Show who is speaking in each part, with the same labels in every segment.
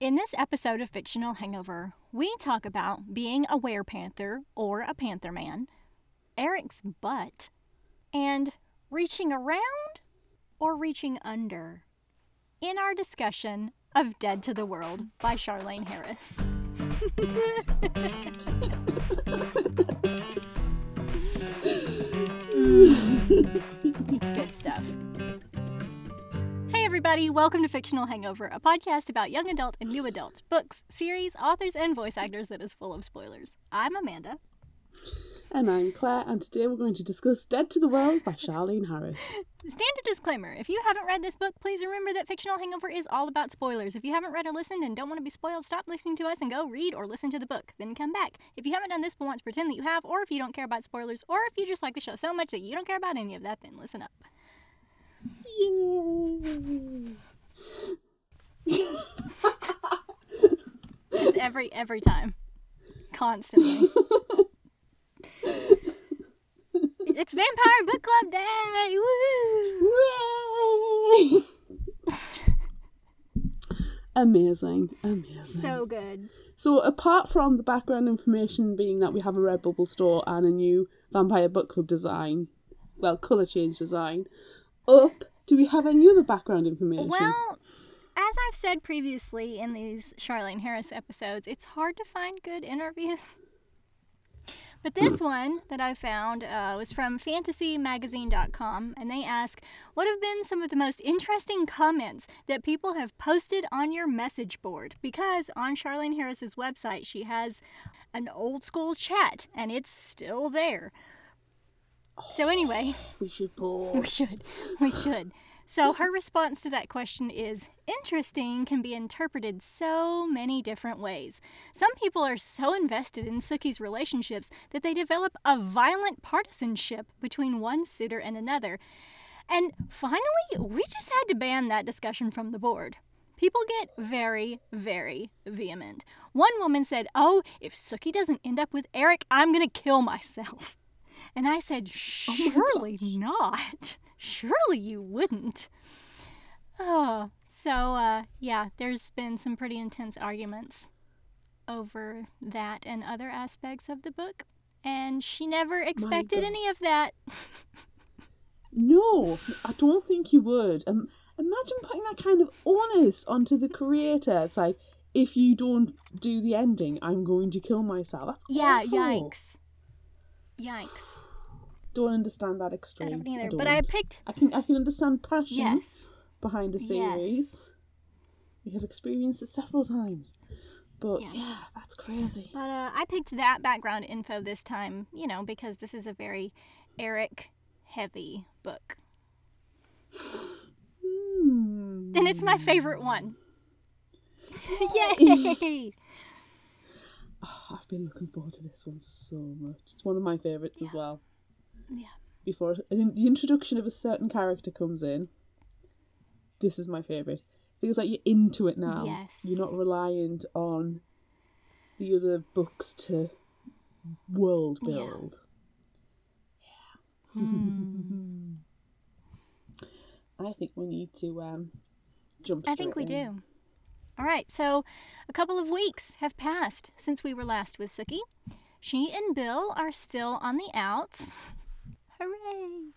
Speaker 1: In this episode of Fictional Hangover, we talk about being a werepanther or a panther man, Eric's butt, and reaching around or reaching under in our discussion of Dead to the World by Charlaine Harris. it's good stuff. Everybody, welcome to Fictional Hangover, a podcast about young adult and new adult books, series, authors, and voice actors that is full of spoilers. I'm Amanda.
Speaker 2: And I'm Claire, and today we're going to discuss Dead to the World by Charlaine Harris.
Speaker 1: Standard disclaimer if you haven't read this book, please remember that Fictional Hangover is all about spoilers. If you haven't read or listened and don't want to be spoiled, stop listening to us and go read or listen to the book. Then come back. If you haven't done this but want to pretend that you have, or if you don't care about spoilers, or if you just like the show so much that you don't care about any of that, then listen up. Just every every time. Constantly. it's Vampire Book Club Day! Woo!
Speaker 2: Amazing, amazing.
Speaker 1: So good.
Speaker 2: So, apart from the background information being that we have a Redbubble store and a new Vampire Book Club design, well, colour change design, up, do we have any other background information?
Speaker 1: Well, as I've said previously in these Charlaine Harris episodes, it's hard to find good interviews. But this one that I found uh, was from fantasymagazine.com, and they ask, What have been some of the most interesting comments that people have posted on your message board? Because on Charlaine Harris's website, she has an old school chat, and it's still there. So, anyway,
Speaker 2: we should pause.
Speaker 1: we should. We should. So her response to that question is interesting can be interpreted so many different ways. Some people are so invested in Sookie's relationships that they develop a violent partisanship between one suitor and another. And finally, we just had to ban that discussion from the board. People get very, very vehement. One woman said, Oh, if Sookie doesn't end up with Eric, I'm going to kill myself. And I said, Surely not. Surely you wouldn't. Oh, so uh, yeah, there's been some pretty intense arguments over that and other aspects of the book. And she never expected any of that.
Speaker 2: No, I don't think you would. Um, imagine putting that kind of onus onto the creator. It's like, if you don't do the ending, I'm going to kill myself. That's
Speaker 1: yeah,
Speaker 2: awful.
Speaker 1: yikes. Yikes.
Speaker 2: Don't understand that extreme.
Speaker 1: I don't either.
Speaker 2: don't.
Speaker 1: But I picked.
Speaker 2: I can I can understand passion
Speaker 1: Yes.
Speaker 2: behind a
Speaker 1: Yes.
Speaker 2: series. We have experienced it several times. But
Speaker 1: Yes.
Speaker 2: yeah, that's crazy.
Speaker 1: But uh, I picked that background info this time, you know, because this is a very Eric heavy book.
Speaker 2: Hmm.
Speaker 1: And it's my favorite one. Yay!
Speaker 2: Oh, I've been looking forward to this one so much. It's one of my favourites as well.
Speaker 1: Yeah.
Speaker 2: Before the introduction of a certain character comes in, this is my favourite. Feels like you're into it now.
Speaker 1: Yes.
Speaker 2: You're not reliant on the other books to world
Speaker 1: Yeah.
Speaker 2: build.
Speaker 1: Hmm.
Speaker 2: I think we need to um, jump.
Speaker 1: I think we
Speaker 2: in.
Speaker 1: do. All right, so a couple of weeks have passed since we were last with Sookie. She and Bill are still on the outs. Hooray!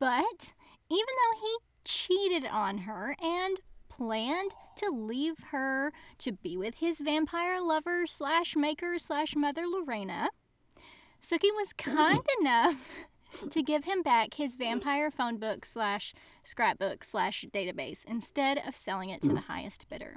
Speaker 1: But even though he cheated on her and planned to leave her to be with his vampire lover slash maker slash mother Lorena, Sookie was kind enough to give him back his vampire phone book slash scrapbook slash database instead of selling it to the highest bidder.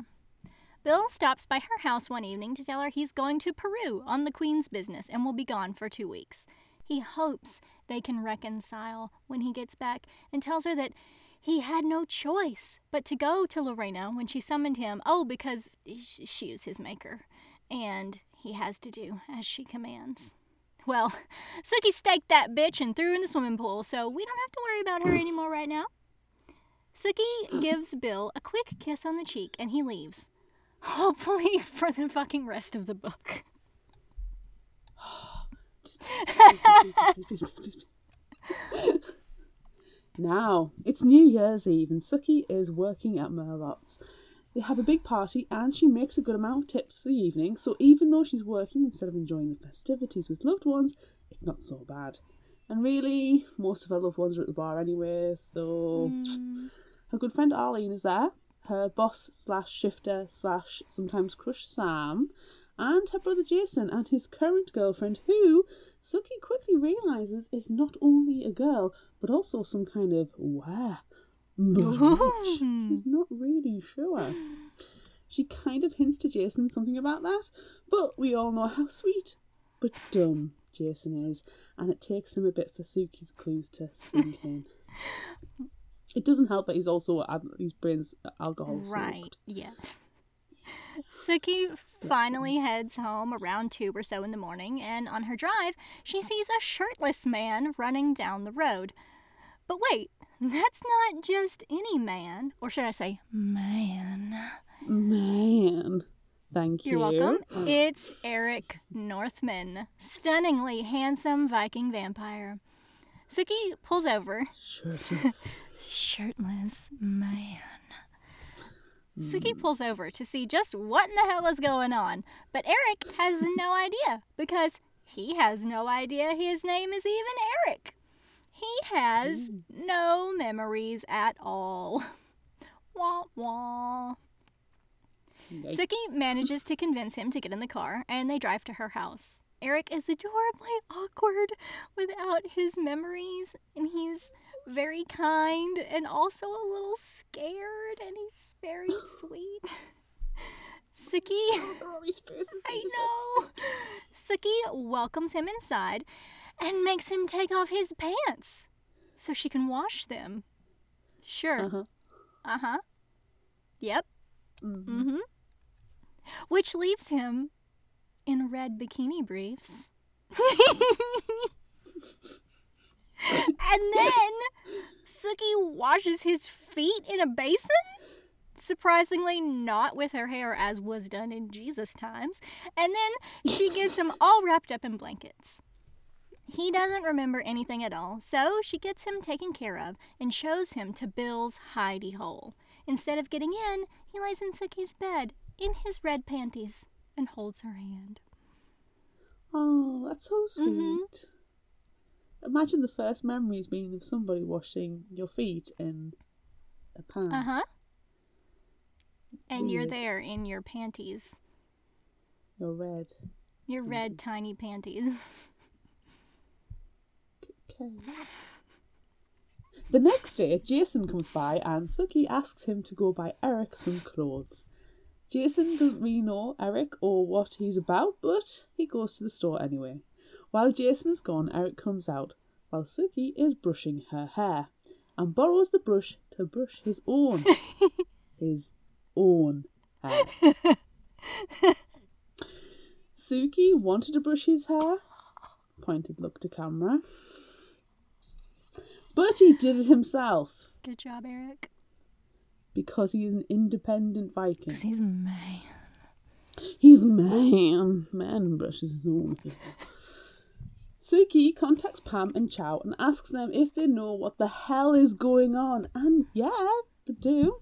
Speaker 1: Bill stops by her house one evening to tell her he's going to Peru on the Queen's business and will be gone for two weeks. He hopes they can reconcile when he gets back and tells her that he had no choice but to go to Lorena when she summoned him. Oh, because she is his maker, and he has to do as she commands. Well, Sookie staked that bitch and threw in the swimming pool, so we don't have to worry about her anymore right now. Sookie gives Bill a quick kiss on the cheek and he leaves. Hopefully for the fucking rest of the book.
Speaker 2: Now, it's New Year's Eve and Sookie is working at Merlotte's. They have a big party and she makes a good amount of tips for the evening, so even though she's working instead of enjoying the festivities with loved ones, it's not so bad. And really, most of her loved ones are at the bar anyway, so hmm. her good friend Arlene is there, her boss slash shifter slash sometimes crush Sam, and her brother Jason and his current girlfriend, who Sookie quickly realizes is not only a girl but also some kind of where. She's not really sure. She kind of hints to Jason something about that, but we all know how sweet but dumb Jason is, and it takes him a bit for Sookie's clues to sink in. It doesn't help that he's also his brains alcohol
Speaker 1: Right, yes. Sookie finally heads home around 2 or so in the morning, and on her drive, she sees a shirtless man running down the road. But wait, that's not just any man, or should I say, man.
Speaker 2: Man, thank you.
Speaker 1: You're welcome. It's Eric Northman, stunningly handsome Viking vampire. Sookie pulls over.
Speaker 2: Shirtless.
Speaker 1: Shirtless man. Hmm. Sookie pulls over to see just what in the hell is going on, but Eric has no idea because he has no idea his name is even Eric. He has hmm. no memories at all. Wah wah.
Speaker 2: Yikes.
Speaker 1: Sookie manages to convince him to get in the car, and they drive to her house. Eric is adorably awkward without his memories, and he's very kind and also a little scared, and he's very sweet. Sookie, I know. Sookie welcomes him inside and makes him take off his pants so she can wash them. Sure.
Speaker 2: Uh-huh.
Speaker 1: Uh huh. Yep.
Speaker 2: Mhm.
Speaker 1: Mm hmm. Which leaves him in red bikini briefs. and then Sookie washes his feet in a basin? Surprisingly, not with her hair as was done in Jesus' times. And then she gets him all wrapped up in blankets. He doesn't remember anything at all, so she gets him taken care of and shows him to Bill's hidey hole. Instead of getting in, he lies in Sookie's bed in his red panties and holds her hand.
Speaker 2: Oh, that's so sweet.
Speaker 1: Mhm.
Speaker 2: Imagine the first memories being of somebody washing your feet in a pan.
Speaker 1: Uh huh. And you're there in your panties,
Speaker 2: You're red.
Speaker 1: your red tiny panties.
Speaker 2: Okay. The next day, Jason comes by and Sookie asks him to go buy Eric some clothes. Jason doesn't really know Eric or what he's about, but he goes to the store anyway. While Jason is gone, Eric comes out while Sookie is brushing her hair and borrows the brush to brush his own. his own hair. Sookie wanted to brush his hair. Pointed look to camera. But he did it himself
Speaker 1: Good job, Eric.
Speaker 2: Because he is an independent Viking.
Speaker 1: Because he's man.
Speaker 2: He's a man. Man brushes his own hair. Sookie contacts Pam and Chow and asks them if they know what the hell is going on. And yeah, they do.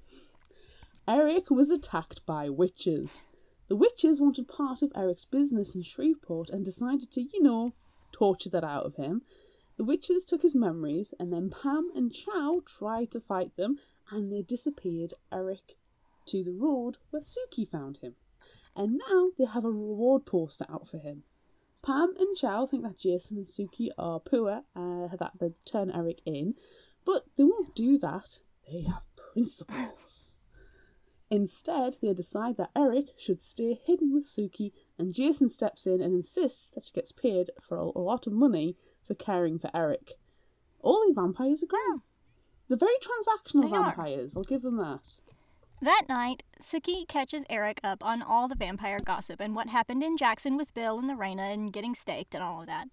Speaker 2: Eric was attacked by witches. The witches wanted part of Eric's business in Shreveport and decided to, you know, torture that out of him. The witches took his memories, and then Pam and Chow tried to fight them, and they disappeared Eric to the road where Sookie found him. And now they have a reward poster out for him. Pam and Chow think that Jason and Sookie are poor, uh, that they turn Eric in, but they won't do that. They have principles. Instead, they decide that Eric should stay hidden with Sookie, and Jason steps in and insists that she gets paid for a lot of money for caring for Eric. All the vampires agree. They're very transactional
Speaker 1: They are.
Speaker 2: vampires, I'll give them that.
Speaker 1: That night, Sookie catches Eric up on all the vampire gossip and what happened in Jackson with Bill and Lorena and getting staked and all of that.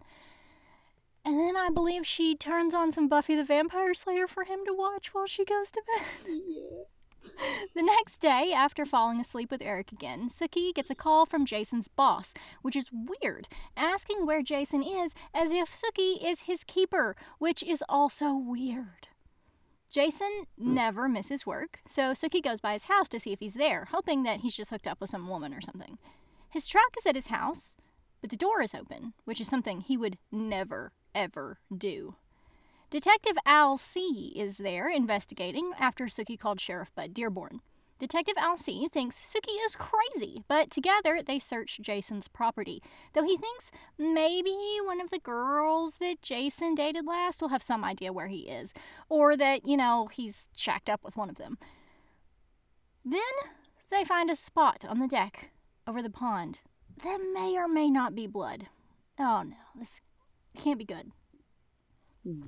Speaker 1: And then I believe she turns on some Buffy the Vampire Slayer for him to watch while she goes to bed.
Speaker 2: Yeah.
Speaker 1: The next day, after falling asleep with Eric again, Sookie gets a call from Jason's boss, which is weird, asking where Jason is as if Sookie is his keeper, which is also weird. Jason mm. never misses work, so Sookie goes by his house to see if he's there, hoping that he's just hooked up with some woman or something. His truck is at his house, but the door is open, which is something he would never, ever do. Detective Alcee is there investigating after Sookie called Sheriff Bud Dearborn. Detective Al thinks Sookie is crazy, but together they search Jason's property, though he thinks maybe one of the girls that Jason dated last will have some idea where he is, or that, you know, he's shacked up with one of them. Then they find a spot on the deck over the pond that may or may not be blood. Oh no, this can't be good.
Speaker 2: No.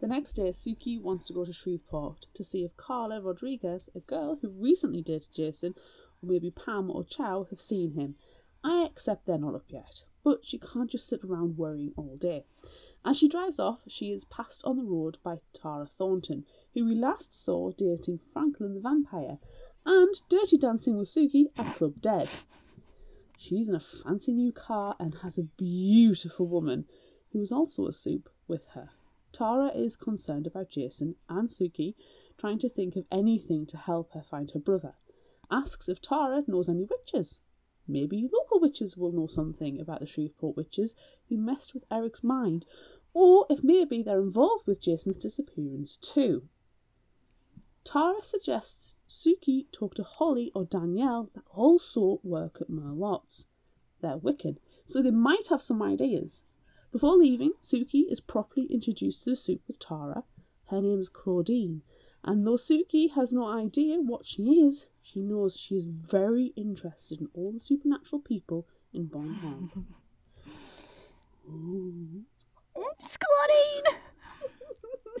Speaker 2: The next day, Sookie wants to go to Shreveport to see if Carla Rodriguez, a girl who recently dated Jason, or maybe Pam or Chow, have seen him. I accept they're not up yet, but she can't just sit around worrying all day. As she drives off, she is passed on the road by Tara Thornton, who we last saw dating Franklin the vampire, and dirty dancing with Sookie at Club Dead. She's in a fancy new car and has a beautiful woman, who is also a supe, with her. Tara is concerned about Jason and Sookie, trying to think of anything to help her find her brother. Asks if Tara knows any witches. Maybe local witches will know something about the Shreveport witches who messed with Eric's mind, or if maybe they're involved with Jason's disappearance too. Tara suggests Sookie talk to Holly or Danielle that also work at Merlotte's. They're Wiccan, so they might have some ideas. Before leaving, Sookie is properly introduced to the supe with Tara. Her name is Claudine, and though Sookie has no idea what she is, she knows she is very interested in all the supernatural people in Bon Temps.
Speaker 1: It's Claudine!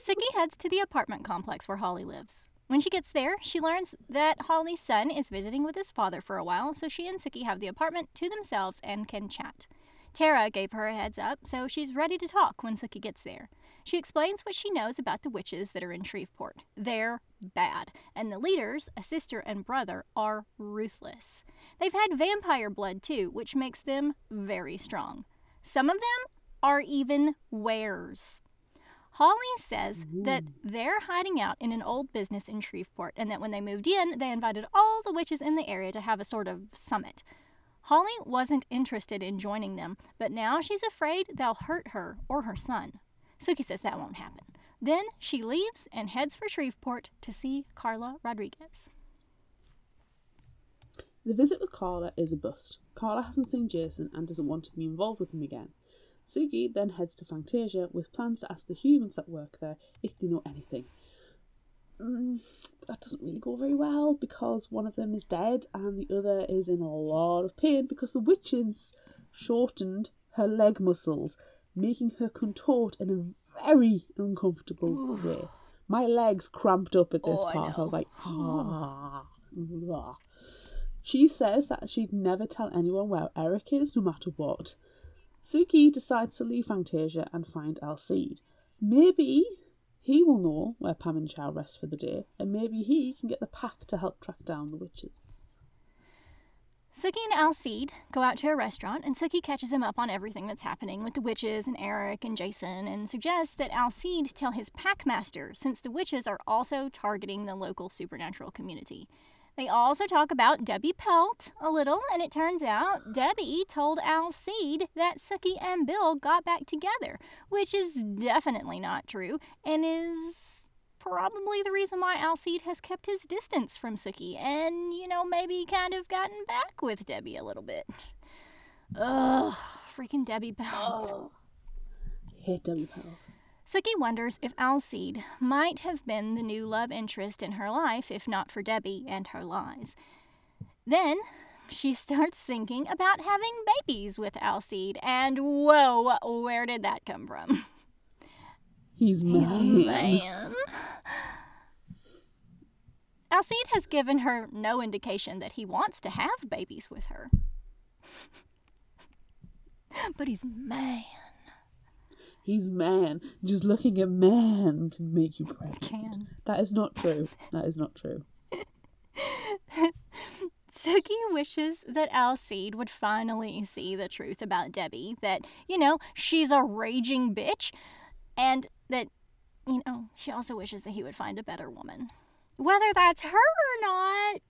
Speaker 1: Sookie heads to the apartment complex where Holly lives. When she gets there, she learns that Holly's son is visiting with his father for a while, so she and Sookie have the apartment to themselves and can chat. Tara gave her a heads up, so she's ready to talk when Sookie gets there. She explains what she knows about the witches that are in Shreveport. They're bad, and the leaders, a sister and brother, are ruthless. They've had vampire blood too, which makes them very strong. Some of them are even weres. Holly says that they're hiding out in an old business in Shreveport and that when they moved in, they invited all the witches in the area to have a sort of summit. Holly wasn't interested in joining them, but now she's afraid they'll hurt her or her son. Sookie says that won't happen. Then she leaves and heads for Shreveport to see Carla Rodriguez.
Speaker 2: The visit with Carla is a bust. Carla hasn't seen Jason and doesn't want to be involved with him again. Sookie then heads to Fangtasia with plans to ask the humans that work there if they know anything. Mm, that doesn't really go very well because one of them is dead and the other is in a lot of pain because the witches shortened her leg muscles, making her contort in a very uncomfortable way. My legs cramped up at this
Speaker 1: Oh,
Speaker 2: part. I,
Speaker 1: know.
Speaker 2: was like, ah. blah." She says that she'd never tell anyone where Eric is, no matter what. Sookie decides to leave Fangtasia and find Alcide. Maybe he will know where Pam and Chow rest for the day, and maybe he can get the pack to help track down the witches.
Speaker 1: Sookie and Alcide go out to a restaurant, and Sookie catches him up on everything that's happening with the witches and Eric and Jason, and suggests that Alcide tell his packmaster, since the witches are also targeting the local supernatural community. They also talk about Debbie Pelt a little, and it turns out Debbie told Alcide that Sookie and Bill got back together, which is definitely not true, and is probably the reason why Alcide has kept his distance from Sookie and, you know, maybe kind of gotten back with Debbie a little bit. Ugh, freaking Debbie Pelt.
Speaker 2: Hate Debbie Pelt.
Speaker 1: Sookie wonders if Alcide might have been the new love interest in her life if not for Debbie and her lies. Then she starts thinking about having babies with Alcide, and whoa, where did that come from?
Speaker 2: He's man.
Speaker 1: Man. Alcide has given her no indication that he wants to have babies with her. but he's man.
Speaker 2: He's man. Just looking at man can make you pregnant.
Speaker 1: Can.
Speaker 2: That is not true. That is not true.
Speaker 1: Sookie wishes that Alcide would finally see the truth about Debbie that, you know, she's a raging bitch and that you know, she also wishes that he would find a better woman. Whether that's her or not,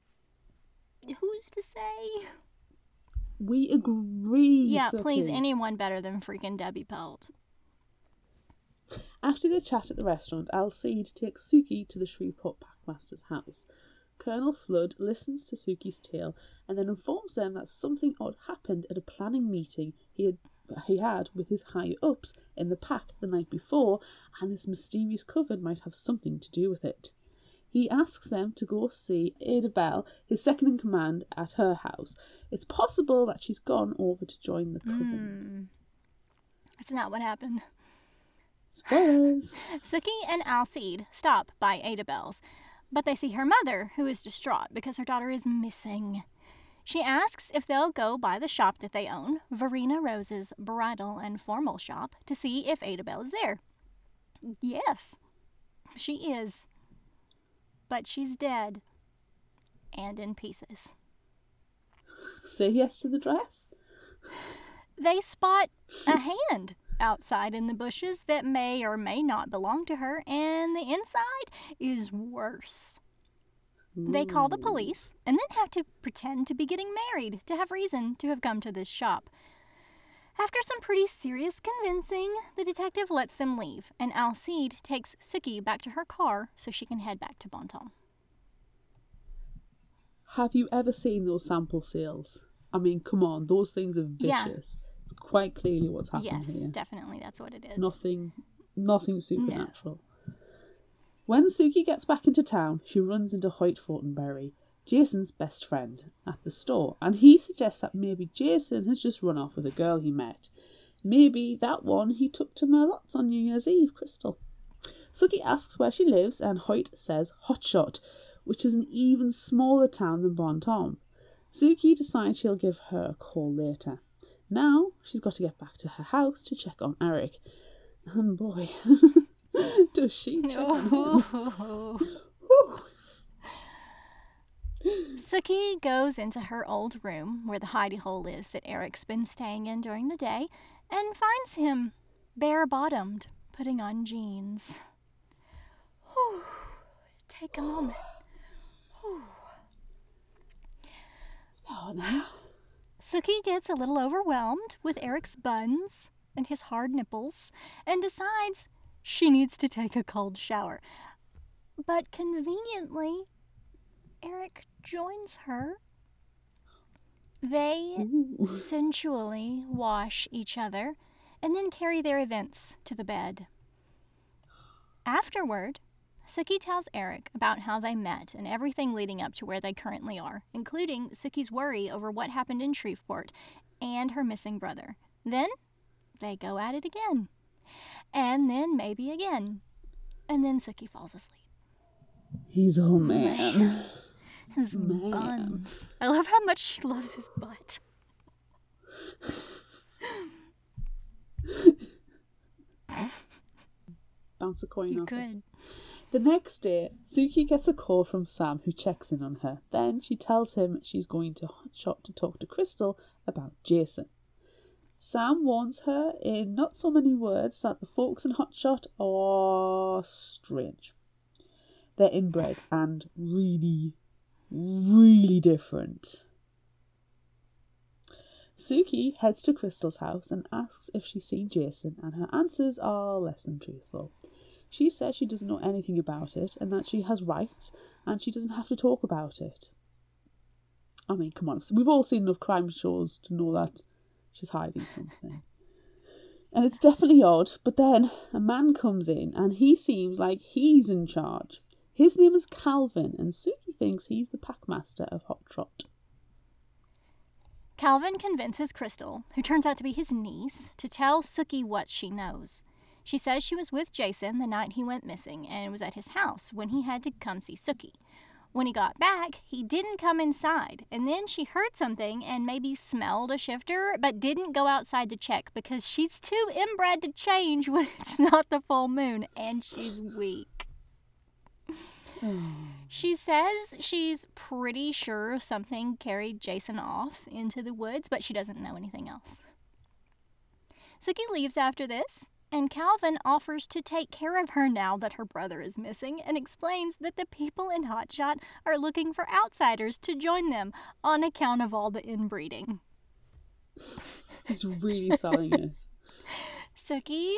Speaker 1: who's to say?
Speaker 2: We agree.
Speaker 1: Yeah, please, anyone better than freaking Debbie Pelt.
Speaker 2: After their chat at the restaurant, Alcide takes Sookie to the Shreveport Packmaster's house. Colonel Flood listens to Sookie's tale and then informs them that something odd happened at a planning meeting he had he had with his higher ups in the pack the night before, and this mysterious coven might have something to do with it. He asks them to go see Adabelle, his second in command, at her house. It's possible that she's gone over to join the coven. Hmm.
Speaker 1: That's not what happened.
Speaker 2: Spoilers!
Speaker 1: Sookie and Alcide stop by Adabelle's, but they see her mother, who is distraught because her daughter is missing. She asks if they'll go by the shop that they own, Verena Rose's bridal and formal shop, to see if Adabelle is there. Yes, she is. But she's dead. And in pieces.
Speaker 2: Say yes to the dress?
Speaker 1: They spot a hand outside in the bushes that may or may not belong to her, and the inside is worse. They call the police and then have to pretend to be getting married to have reason to have come to this shop. After some pretty serious convincing, the detective lets them leave, and Alcide takes Sookie back to her car so she can head back to Bon Temps.
Speaker 2: Have you ever seen those sample sales? I mean, come on, those things are vicious. Yeah. It's quite clearly what's happening
Speaker 1: Yes,
Speaker 2: here.
Speaker 1: definitely, that's what it is.
Speaker 2: Nothing, nothing supernatural. When Sookie gets back into town, she runs into Hoyt Fortenberry, Jason's best friend, at the store, and he suggests that maybe Jason has just run off with a girl he met. Maybe that one he took to Merlotte's on New Year's Eve, Crystal. Sookie asks where she lives, and Hoyt says Hotshot, which is an even smaller town than Bon Temps. Sookie decides she'll give her a call later. Now she's got to get back to her house to check on Eric. And boy, does she check on him.
Speaker 1: Sookie goes into her old room where the hidey hole is that Eric's been staying in during the day and finds him bare bottomed, putting on jeans. Whew. Take a moment.
Speaker 2: Oh, no.
Speaker 1: Sookie gets a little overwhelmed with Eric's buns and his hard nipples and decides she needs to take a cold shower. But conveniently, Eric joins her. They
Speaker 2: Ooh.
Speaker 1: sensually wash each other and then carry their events to the bed. Afterward, Sookie tells Eric about how they met and everything leading up to where they currently are, including Sookie's worry over what happened in Shreveport and her missing brother. Then they go at it again. And then maybe again. And then Sookie falls asleep.
Speaker 2: He's all man.
Speaker 1: His
Speaker 2: Man.
Speaker 1: buns. I love how much she loves his butt.
Speaker 2: Bounce a coin
Speaker 1: You
Speaker 2: off it.
Speaker 1: could.
Speaker 2: The next day, Sookie gets a call from Sam who checks in on her. Then she tells him she's going to Hotshot to talk to Crystal about Jason. Sam warns her in not so many words that the folks in Hotshot are strange. They're inbred and really, really different. Sookie heads to Crystal's house and asks if she's seen Jason, and her answers are less than truthful. She says she doesn't know anything about it and that she has rights and she doesn't have to talk about it. I mean, come on, we've all seen enough crime shows to know that she's hiding something. And it's definitely odd, but then a man comes in and he seems like he's in charge. His name is Calvin, and Sookie thinks he's the packmaster of Hot Trot.
Speaker 1: Calvin convinces Crystal, who turns out to be his niece, to tell Sookie what she knows. She says she was with Jason the night he went missing and was at his house when he had to come see Sookie. When he got back, he didn't come inside, and then she heard something and maybe smelled a shifter, but didn't go outside to check because she's too inbred to change when it's not the full moon and she's weak. She says she's pretty sure something carried Jason off into the woods, but she doesn't know anything else. Sookie leaves after this, And Calvin offers to take care of her now that her brother is missing and explains that the people in Hotshot are looking for outsiders to join them on account of all the inbreeding.
Speaker 2: He's really selling it.
Speaker 1: Sookie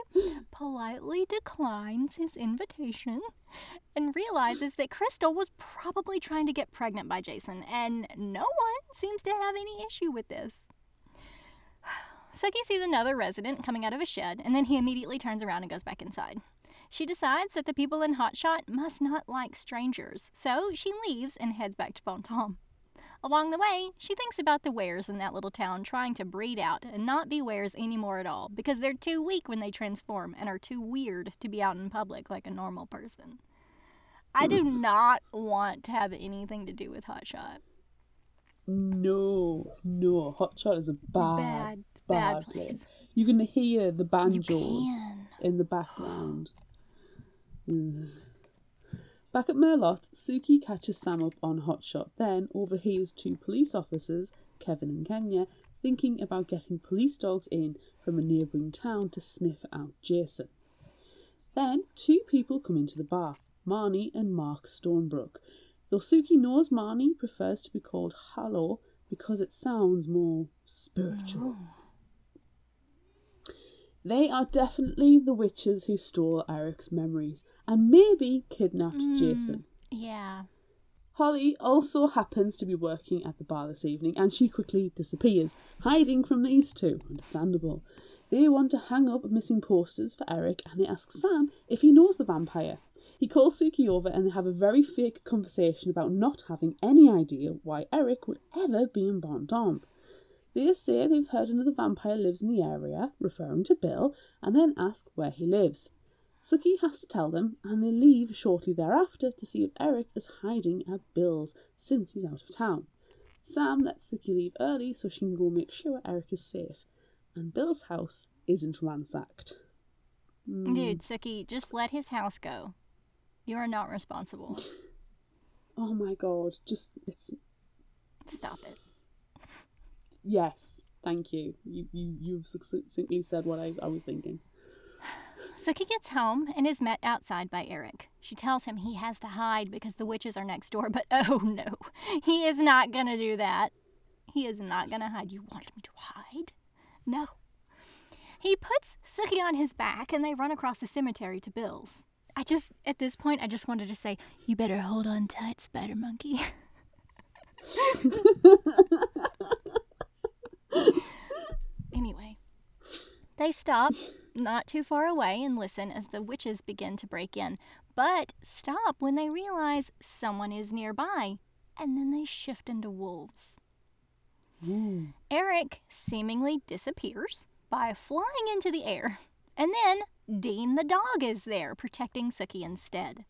Speaker 1: politely declines his invitation and realizes that Crystal was probably trying to get pregnant by Jason, and no one seems to have any issue with this. Sookie sees another resident coming out of a shed, and then he immediately turns around and goes back inside. She decides that the people in Hotshot must not like strangers, so she leaves and heads back to Bon Temps. Along the way, she thinks about the weres in that little town trying to breed out and not be weres anymore at all because they're too weak when they transform and are too weird to be out in public like a normal person. I do not want to have anything to do with Hotshot.
Speaker 2: No, no. Hotshot is a bad,
Speaker 1: Bad,
Speaker 2: bad,
Speaker 1: bad
Speaker 2: place.
Speaker 1: place.
Speaker 2: You can hear the banjos in the background. Back at Merlotte, Sookie catches Sam up on Hotshot, then overhears two police officers, Kevin and Kenya, thinking about getting police dogs in from a neighbouring town to sniff out Jason. Then two people come into the bar, Marnie and Mark Stonebrook. Though Sookie knows Marnie prefers to be called Hallow because it sounds more spiritual. Oh. They are definitely the witches who stole Eric's memories and maybe kidnapped hmm. Jason.
Speaker 1: Yeah.
Speaker 2: Holly also happens to be working at the bar this evening and she quickly disappears, hiding from these two. Understandable. They want to hang up missing posters for Eric and they ask Sam if he knows the vampire. He calls Sookie over and they have a very fake conversation about not having any idea why Eric would ever be in Bon Temps. They say they've heard another vampire lives in the area, referring to Bill, and then ask where he lives. Sookie has to tell them, and they leave shortly thereafter to see if Eric is hiding at Bill's since he's out of town. Sam lets Sookie leave early so she can go make sure Eric is safe, and Bill's house isn't ransacked. Hmm.
Speaker 1: Dude, Sookie, just let his house go. You are not responsible.
Speaker 2: Oh my god, just it's
Speaker 1: Stop it.
Speaker 2: Yes, thank you. You you you've succinctly said what I, I was thinking.
Speaker 1: Sookie gets home and is met outside by Eric. She tells him he has to hide because the witches are next door, but oh no, he is not gonna do that. He is not gonna hide. You want me to hide? No. He puts Sookie on his back and they run across the cemetery to Bill's. I just, at this point, I just wanted to say, You better hold on tight, Spider Monkey. anyway, they stop not too far away and listen as the witches begin to break in, but stop when they realize someone is nearby, and then they shift into wolves. Hmm. Eric seemingly disappears by flying into the air, and then Dean the dog is there protecting Sookie instead.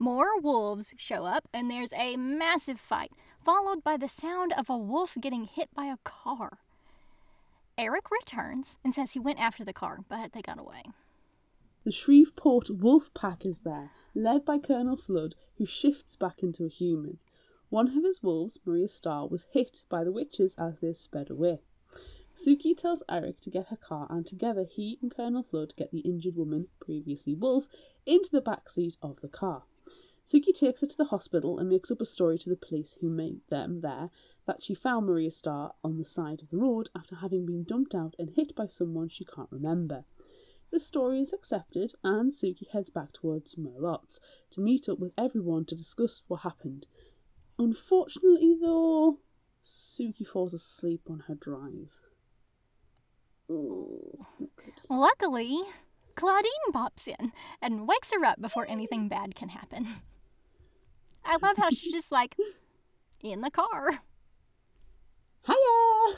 Speaker 1: More wolves show up, and there's a massive fight, followed by the sound of a wolf getting hit by a car. Eric returns and says he went after the car, but they got away.
Speaker 2: The Shreveport Wolf Pack is there, led by Colonel Flood, who shifts back into a human. One of his wolves, Maria Starr, was hit by the witches as they sped away. Sookie tells Eric to get her car, and together he and Colonel Flood get the injured woman, previously Wolf, into the back seat of the car. Sookie takes her to the hospital and makes up a story to the police who made them there that she found Maria Starr on the side of the road after having been dumped out and hit by someone she can't remember. The story is accepted, and Sookie heads back towards Merlotte's to meet up with everyone to discuss what happened. Unfortunately, though, Sookie falls asleep on her drive. Ooh, that's not good.
Speaker 1: Luckily, Claudine pops in and wakes her up before anything bad can happen. I love how she's just like in the car.
Speaker 2: Hiya!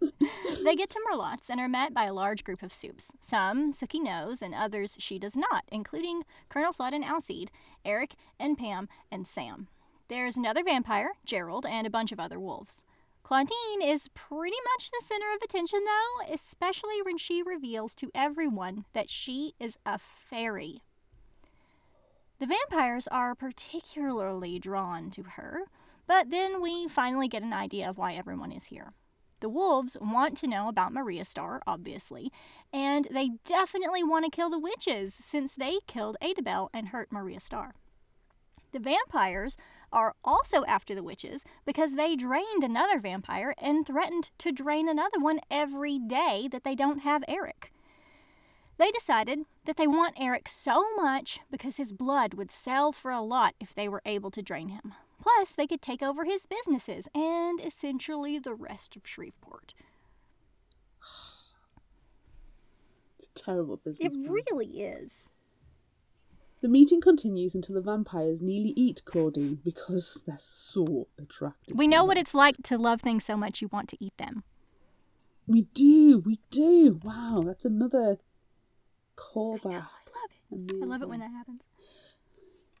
Speaker 1: They get to Merlotte's and are met by a large group of supes. Some Sookie knows and others she does not, including Colonel Flood and Alcide, Eric and Pam and Sam. There's another vampire, Gerald, and a bunch of other wolves. Claudine is pretty much the center of attention, though, especially when she reveals to everyone that she is a fairy. The vampires are particularly drawn to her, but then we finally get an idea of why everyone is here. The wolves want to know about Maria Star, obviously, and they definitely want to kill the witches since they killed Adabelle and hurt Maria Star. The vampires are also after the witches because they drained another vampire and threatened to drain another one every day that they don't have Eric. They decided that they want Eric so much because his blood would sell for a lot if they were able to drain him. Plus, they could take over his businesses and essentially the rest of Shreveport.
Speaker 2: It's a terrible business.
Speaker 1: It
Speaker 2: plan.
Speaker 1: really is.
Speaker 2: The meeting continues until the vampires nearly eat Claudine because they're so attracted.
Speaker 1: We know what it's like to love things so much you want to eat them.
Speaker 2: We do, we do. Wow, that's another callback.
Speaker 1: I love it. I love it when that happens.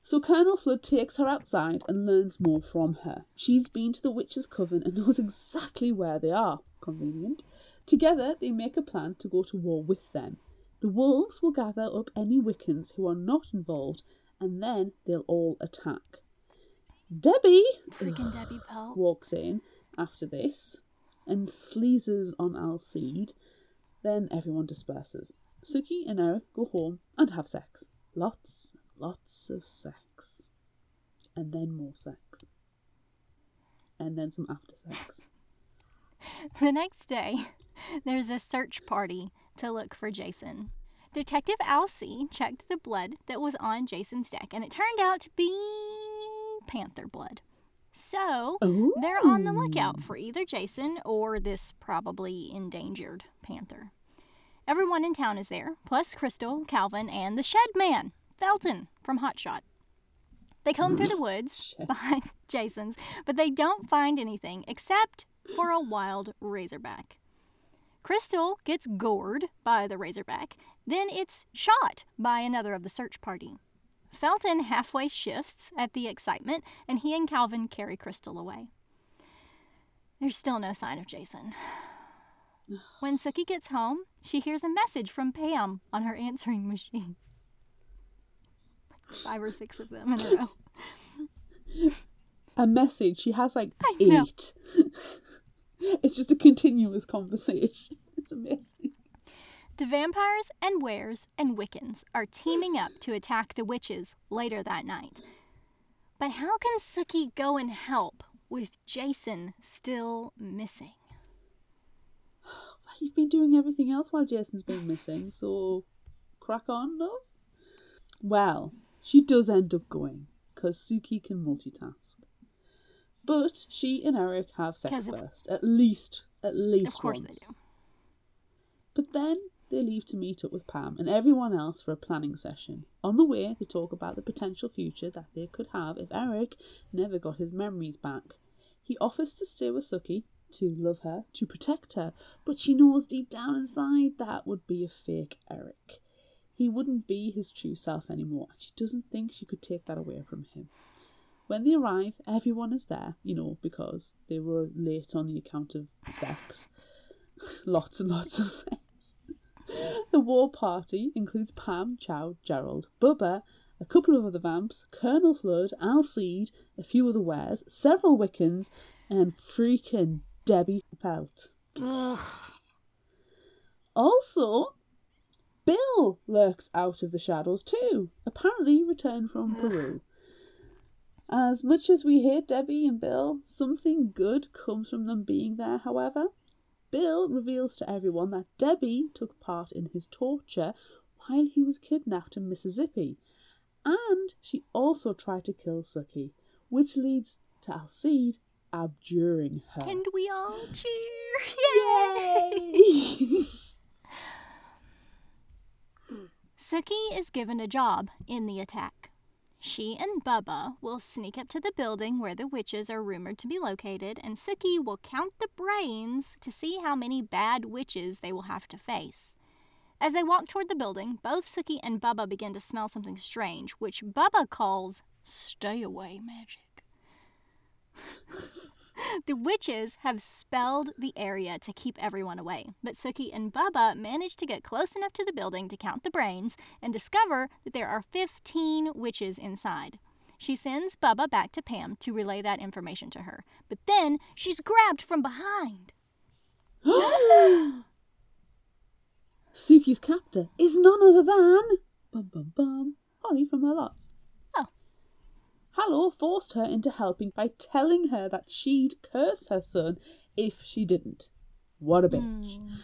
Speaker 2: So Colonel Flood takes her outside and learns more from her. She's been to the Witches' Coven and knows exactly where they are. Convenient. Together, they make a plan to go to war with them. The wolves will gather up any Wiccans who are not involved, and then they'll all attack. Debbie
Speaker 1: Freaking Debbie Poe.
Speaker 2: walks in after this and sleazes on Alcide. Then everyone disperses. Sookie and Eric go home and have sex. Lots, lots of sex. And then more sex. And then some after sex.
Speaker 1: The next day, there's a search party to look for Jason. Detective Alcee checked the blood that was on Jason's deck, and it turned out to be panther blood. So they're on the lookout for either Jason or this probably endangered panther. Everyone in town is there, plus Crystal, Calvin, and the shed man, Felton from Hotshot. They comb through the woods behind Jason's, but they don't find anything except for a wild razorback. Crystal gets gored by the razorback, then it's shot by another of the search party. Felton halfway shifts at the excitement, and he and Calvin carry Crystal away. There's still no sign of Jason. When Sookie gets home, she hears a message from Pam on her answering machine. Five or six of them in a row.
Speaker 2: A message. She has like eight. it's just a continuous conversation. It's amazing.
Speaker 1: The vampires and weres and Wiccans are teaming up to attack the witches later that night. But how can Sookie go and help with Jason still missing?
Speaker 2: You've been doing everything else while Jason's been missing, so crack on, love. Well, she does end up going because Sookie can multitask. But she and Eric have sex first, at least, at least
Speaker 1: Of course
Speaker 2: once.
Speaker 1: they do.
Speaker 2: But then they leave to meet up with Pam and everyone else for a planning session. On the way, they talk about the potential future that they could have if Eric never got his memories back. He offers to stay with Sookie, to love her, to protect her, but she knows deep down inside that would be a fake Eric. He wouldn't be his true self anymore, and she doesn't think she could take that away from him. When they arrive, everyone is there, you know, because they were late on the account of sex. lots and lots of sex. The war party includes Pam, Chow, Gerald, Bubba, a couple of other vamps, Colonel Flood, Alcide, a few other weres, several Wiccans, and freaking Debbie Pelt. Also, Bill lurks out of the shadows too, apparently returned from Peru. As much as we hate Debbie and Bill, something good comes from them being there, however. Bill reveals to everyone that Debbie took part in his torture while he was kidnapped in Mississippi, and she also tried to kill Sookie, which leads to Alcide abjuring her.
Speaker 1: And we all cheer.
Speaker 2: Yay!
Speaker 1: Sookie is given a job in the attack. She and Bubba will sneak up to the building where the witches are rumored to be located, and Sookie will count the brains to see how many bad witches they will have to face. As they walk toward the building, both Sookie and Bubba begin to smell something strange, which Bubba calls stay away magic. The witches have spelled the area to keep everyone away, but Sookie and Bubba manage to get close enough to the building to count the brains and discover that there are 15 witches inside. She sends Bubba back to Pam to relay that information to her, but then she's grabbed from behind.
Speaker 2: Sookie's captor is none other than bum bum bum Holly from her lots. Hallow forced her into helping by telling her that she'd curse her son if she didn't. What a bitch. Hmm.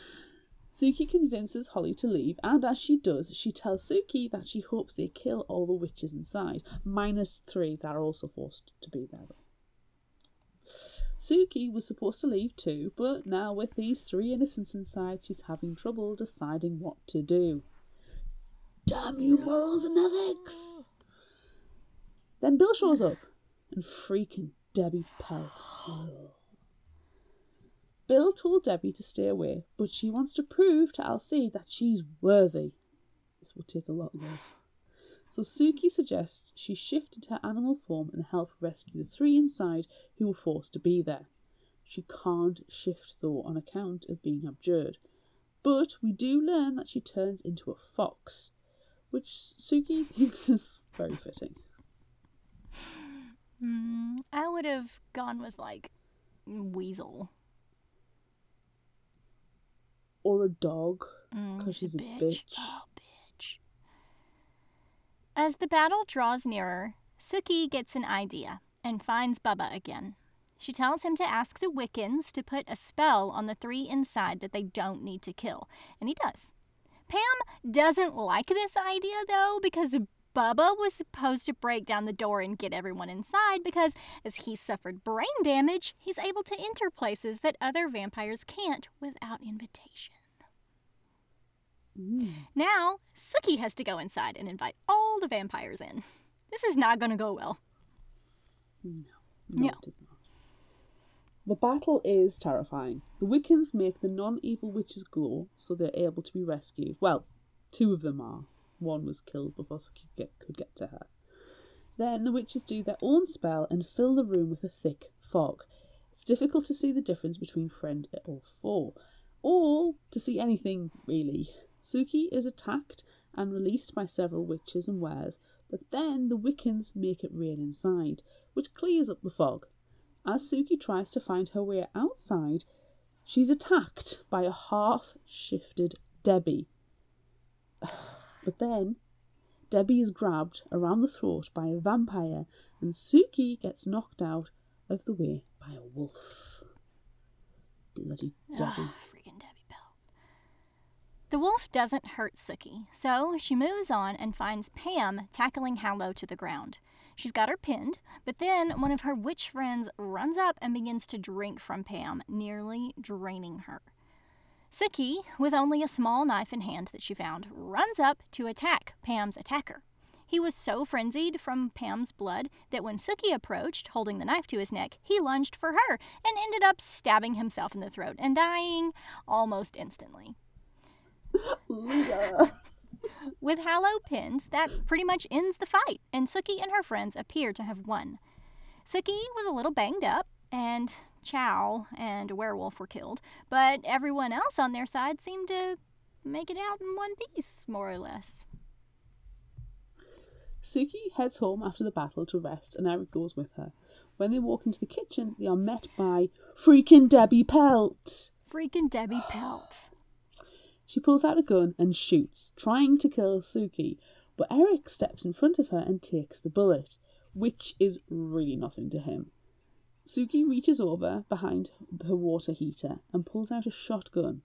Speaker 2: Sookie convinces Holly to leave, and as she does, she tells Sookie that she hopes they kill all the witches inside, minus three that are also forced to be there. Sookie was supposed to leave too, but now with these three innocents inside, she's having trouble deciding what to do. Damn you, morals and ethics! Then Bill shows up, and freaking Debbie Pelt. Bill told Debbie to stay away, but she wants to prove to Alcide that she's worthy. This will take a lot of love. So Sookie suggests she shift into her animal form and help rescue the three inside who were forced to be there. She can't shift though on account of being abjured. But we do learn that she turns into a fox, which Sookie thinks is very fitting.
Speaker 1: Mm, I would have gone with like weasel.
Speaker 2: Or a dog,
Speaker 1: Mm,
Speaker 2: because she's a
Speaker 1: bitch.
Speaker 2: bitch.
Speaker 1: Oh, bitch. As the battle draws nearer, Sookie gets an idea and finds Bubba again. She tells him to ask the Wiccans to put a spell on the three inside that they don't need to kill, and he does. Pam doesn't like this idea though because Bubba was supposed to break down the door and get everyone inside because, as he suffered brain damage, he's able to enter places that other vampires can't without invitation.
Speaker 2: Mm.
Speaker 1: Now, Sookie has to go inside and invite all the vampires in. This is not going to go well.
Speaker 2: No,
Speaker 1: No.
Speaker 2: it is not. The battle is terrifying. The Wiccans make the non evil witches glow so they're able to be rescued. Well, two of them are. One was killed before Sookie could get, could get to her. Then the witches do their own spell and fill the room with a thick fog. It's difficult to see the difference between friend or foe, or to see anything really. Sookie is attacked and released by several witches and weres, but then the Wiccans make it rain inside, which clears up the fog. As Sookie tries to find her way outside, she's attacked by a half shifted Debbie. But then Debbie is grabbed around the throat by a vampire, and Sookie gets knocked out of the way by a wolf. Bloody Debbie.
Speaker 1: Freaking Debbie Pelt. The wolf doesn't hurt Sookie, so she moves on and finds Pam tackling Hallow to the ground. She's got her pinned, but then one of her witch friends runs up and begins to drink from Pam, nearly draining her. Sookie, with only a small knife in hand that she found, runs up to attack Pam's attacker. He was so frenzied from Pam's blood that when Sookie approached, holding the knife to his neck, he lunged for her and ended up stabbing himself in the throat and dying almost instantly.
Speaker 2: Loser.
Speaker 1: With Hallow pinned, that pretty much ends the fight, and Sookie and her friends appear to have won. Sookie was a little banged up, and Chow and a Werewolf were killed, but everyone else on their side seemed to make it out in one piece, more or less.
Speaker 2: Sookie heads home after the battle to rest, and Eric goes with her. When they walk into the kitchen, they are met by freaking Debbie Pelt.
Speaker 1: Freaking Debbie Pelt.
Speaker 2: She pulls out a gun and shoots, trying to kill Sookie, but Eric steps in front of her and takes the bullet, which is really nothing to him. Sookie reaches over behind her water heater and pulls out a shotgun,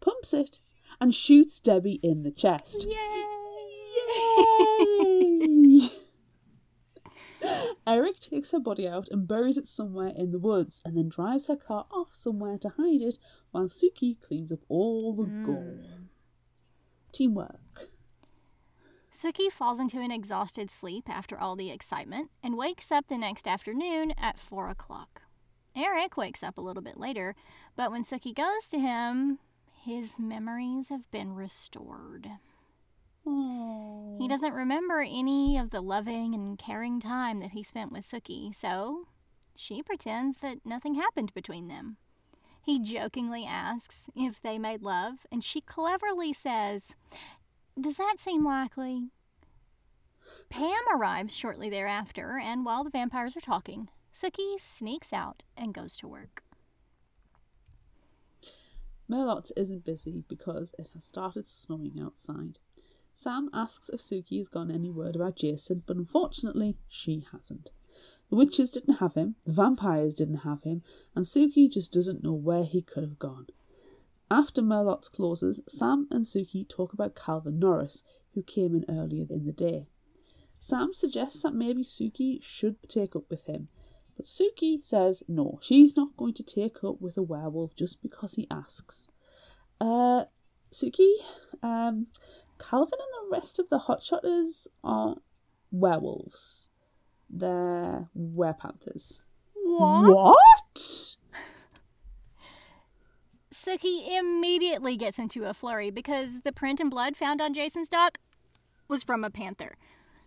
Speaker 2: pumps it, and shoots Debbie in the chest.
Speaker 1: Yay!
Speaker 2: Yay! Eric takes her body out and buries it somewhere in the woods and then drives her car off somewhere to hide it while Sookie cleans up all the gore. Hmm. Teamwork.
Speaker 1: Sookie falls into an exhausted sleep after all the excitement and wakes up the next afternoon at 4 o'clock. Eric wakes up a little bit later, but when Sookie goes to him, his memories have been restored.
Speaker 2: Aww.
Speaker 1: He doesn't remember any of the loving and caring time that he spent with Sookie, so she pretends that nothing happened between them. He jokingly asks if they made love, and she cleverly says, Does that seem likely? Pam arrives shortly thereafter, and while the vampires are talking, Sookie sneaks out and goes to work.
Speaker 2: Merlotte isn't busy because it has started snowing outside. Sam asks if Sookie has gotten any word about Jason, but unfortunately, she hasn't. The witches didn't have him, the vampires didn't have him, and Sookie just doesn't know where he could have gone. After Merlotte's closes, Sam and Sookie talk about Calvin Norris, who came in earlier in the day. Sam suggests that maybe Sookie should take up with him, but Sookie says no, she's not going to take up with a werewolf just because he asks. Uh, Sookie, um, Calvin and the rest of the Hotshotters aren't werewolves. They're werepanthers.
Speaker 1: What?
Speaker 2: What?
Speaker 1: Sookie immediately gets into a flurry because the print and blood found on Jason's dock was from a panther.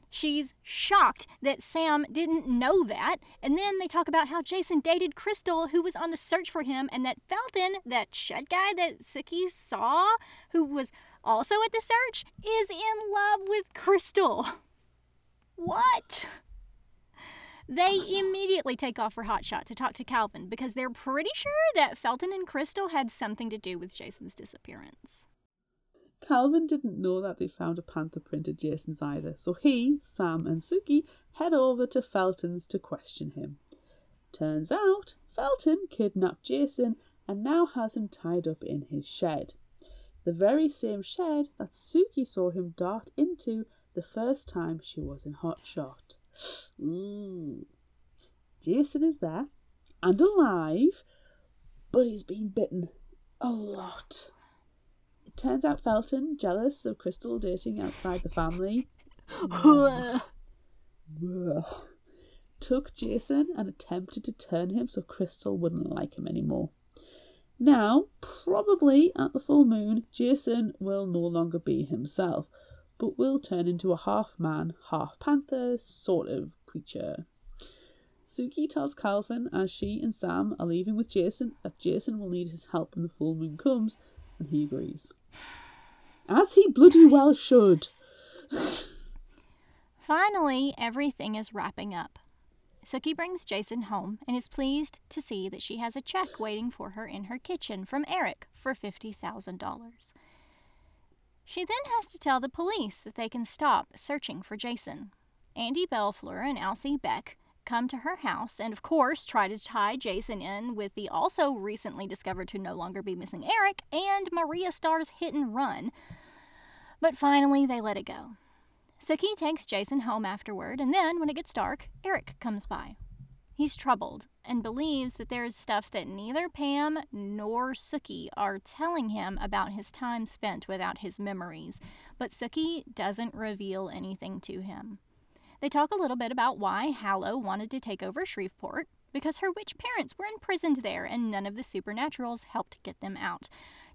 Speaker 1: She's shocked that Sam didn't know that, and then they talk about how Jason dated Crystal, who was on the search for him, and that Felton, that shed guy that Sookie saw, who was also at the search, is in love with Crystal. What? They immediately take off for Hotshot to talk to Calvin because they're pretty sure that Felton and Crystal had something to do with Jason's disappearance.
Speaker 2: Calvin didn't know that they found a panther print at Jason's either, so he, Sam, and Sookie head over to Felton's to question him. Turns out, Felton kidnapped Jason and now has him tied up in his shed. The very same shed that Sookie saw him dart into the first time she was in Hotshot. Mm. Jason is there and alive, but he's been bitten a lot. It turns out Felton, jealous of Crystal dating outside the family, took Jason and attempted to turn him so Crystal wouldn't like him anymore. Now, probably at the full moon, Jason will no longer be himself, but will turn into a half man, half panther sort of creature. Sookie tells Calvin as she and Sam are leaving with Jason that Jason will need his help when the full moon comes, and he agrees. As he bloody well should.
Speaker 1: Finally, everything is wrapping up. Sookie brings Jason home and is pleased to see that she has a check waiting for her in her kitchen from Eric for $50,000. She then has to tell the police that they can stop searching for Jason. Andy Bellefleur and Alcee Beck come to her house and, of course, try to tie Jason in with the also recently discovered to no longer be missing Eric and Maria-Star's hit and run. But finally, they let it go. Sookie takes Jason home afterward, and then, when it gets dark, Eric comes by. He's troubled and believes that there is stuff that neither Pam nor Sookie are telling him about his time spent without his memories, but Sookie doesn't reveal anything to him. They talk a little bit about why Hallow wanted to take over Shreveport, because her witch parents were imprisoned there and none of the supernaturals helped get them out.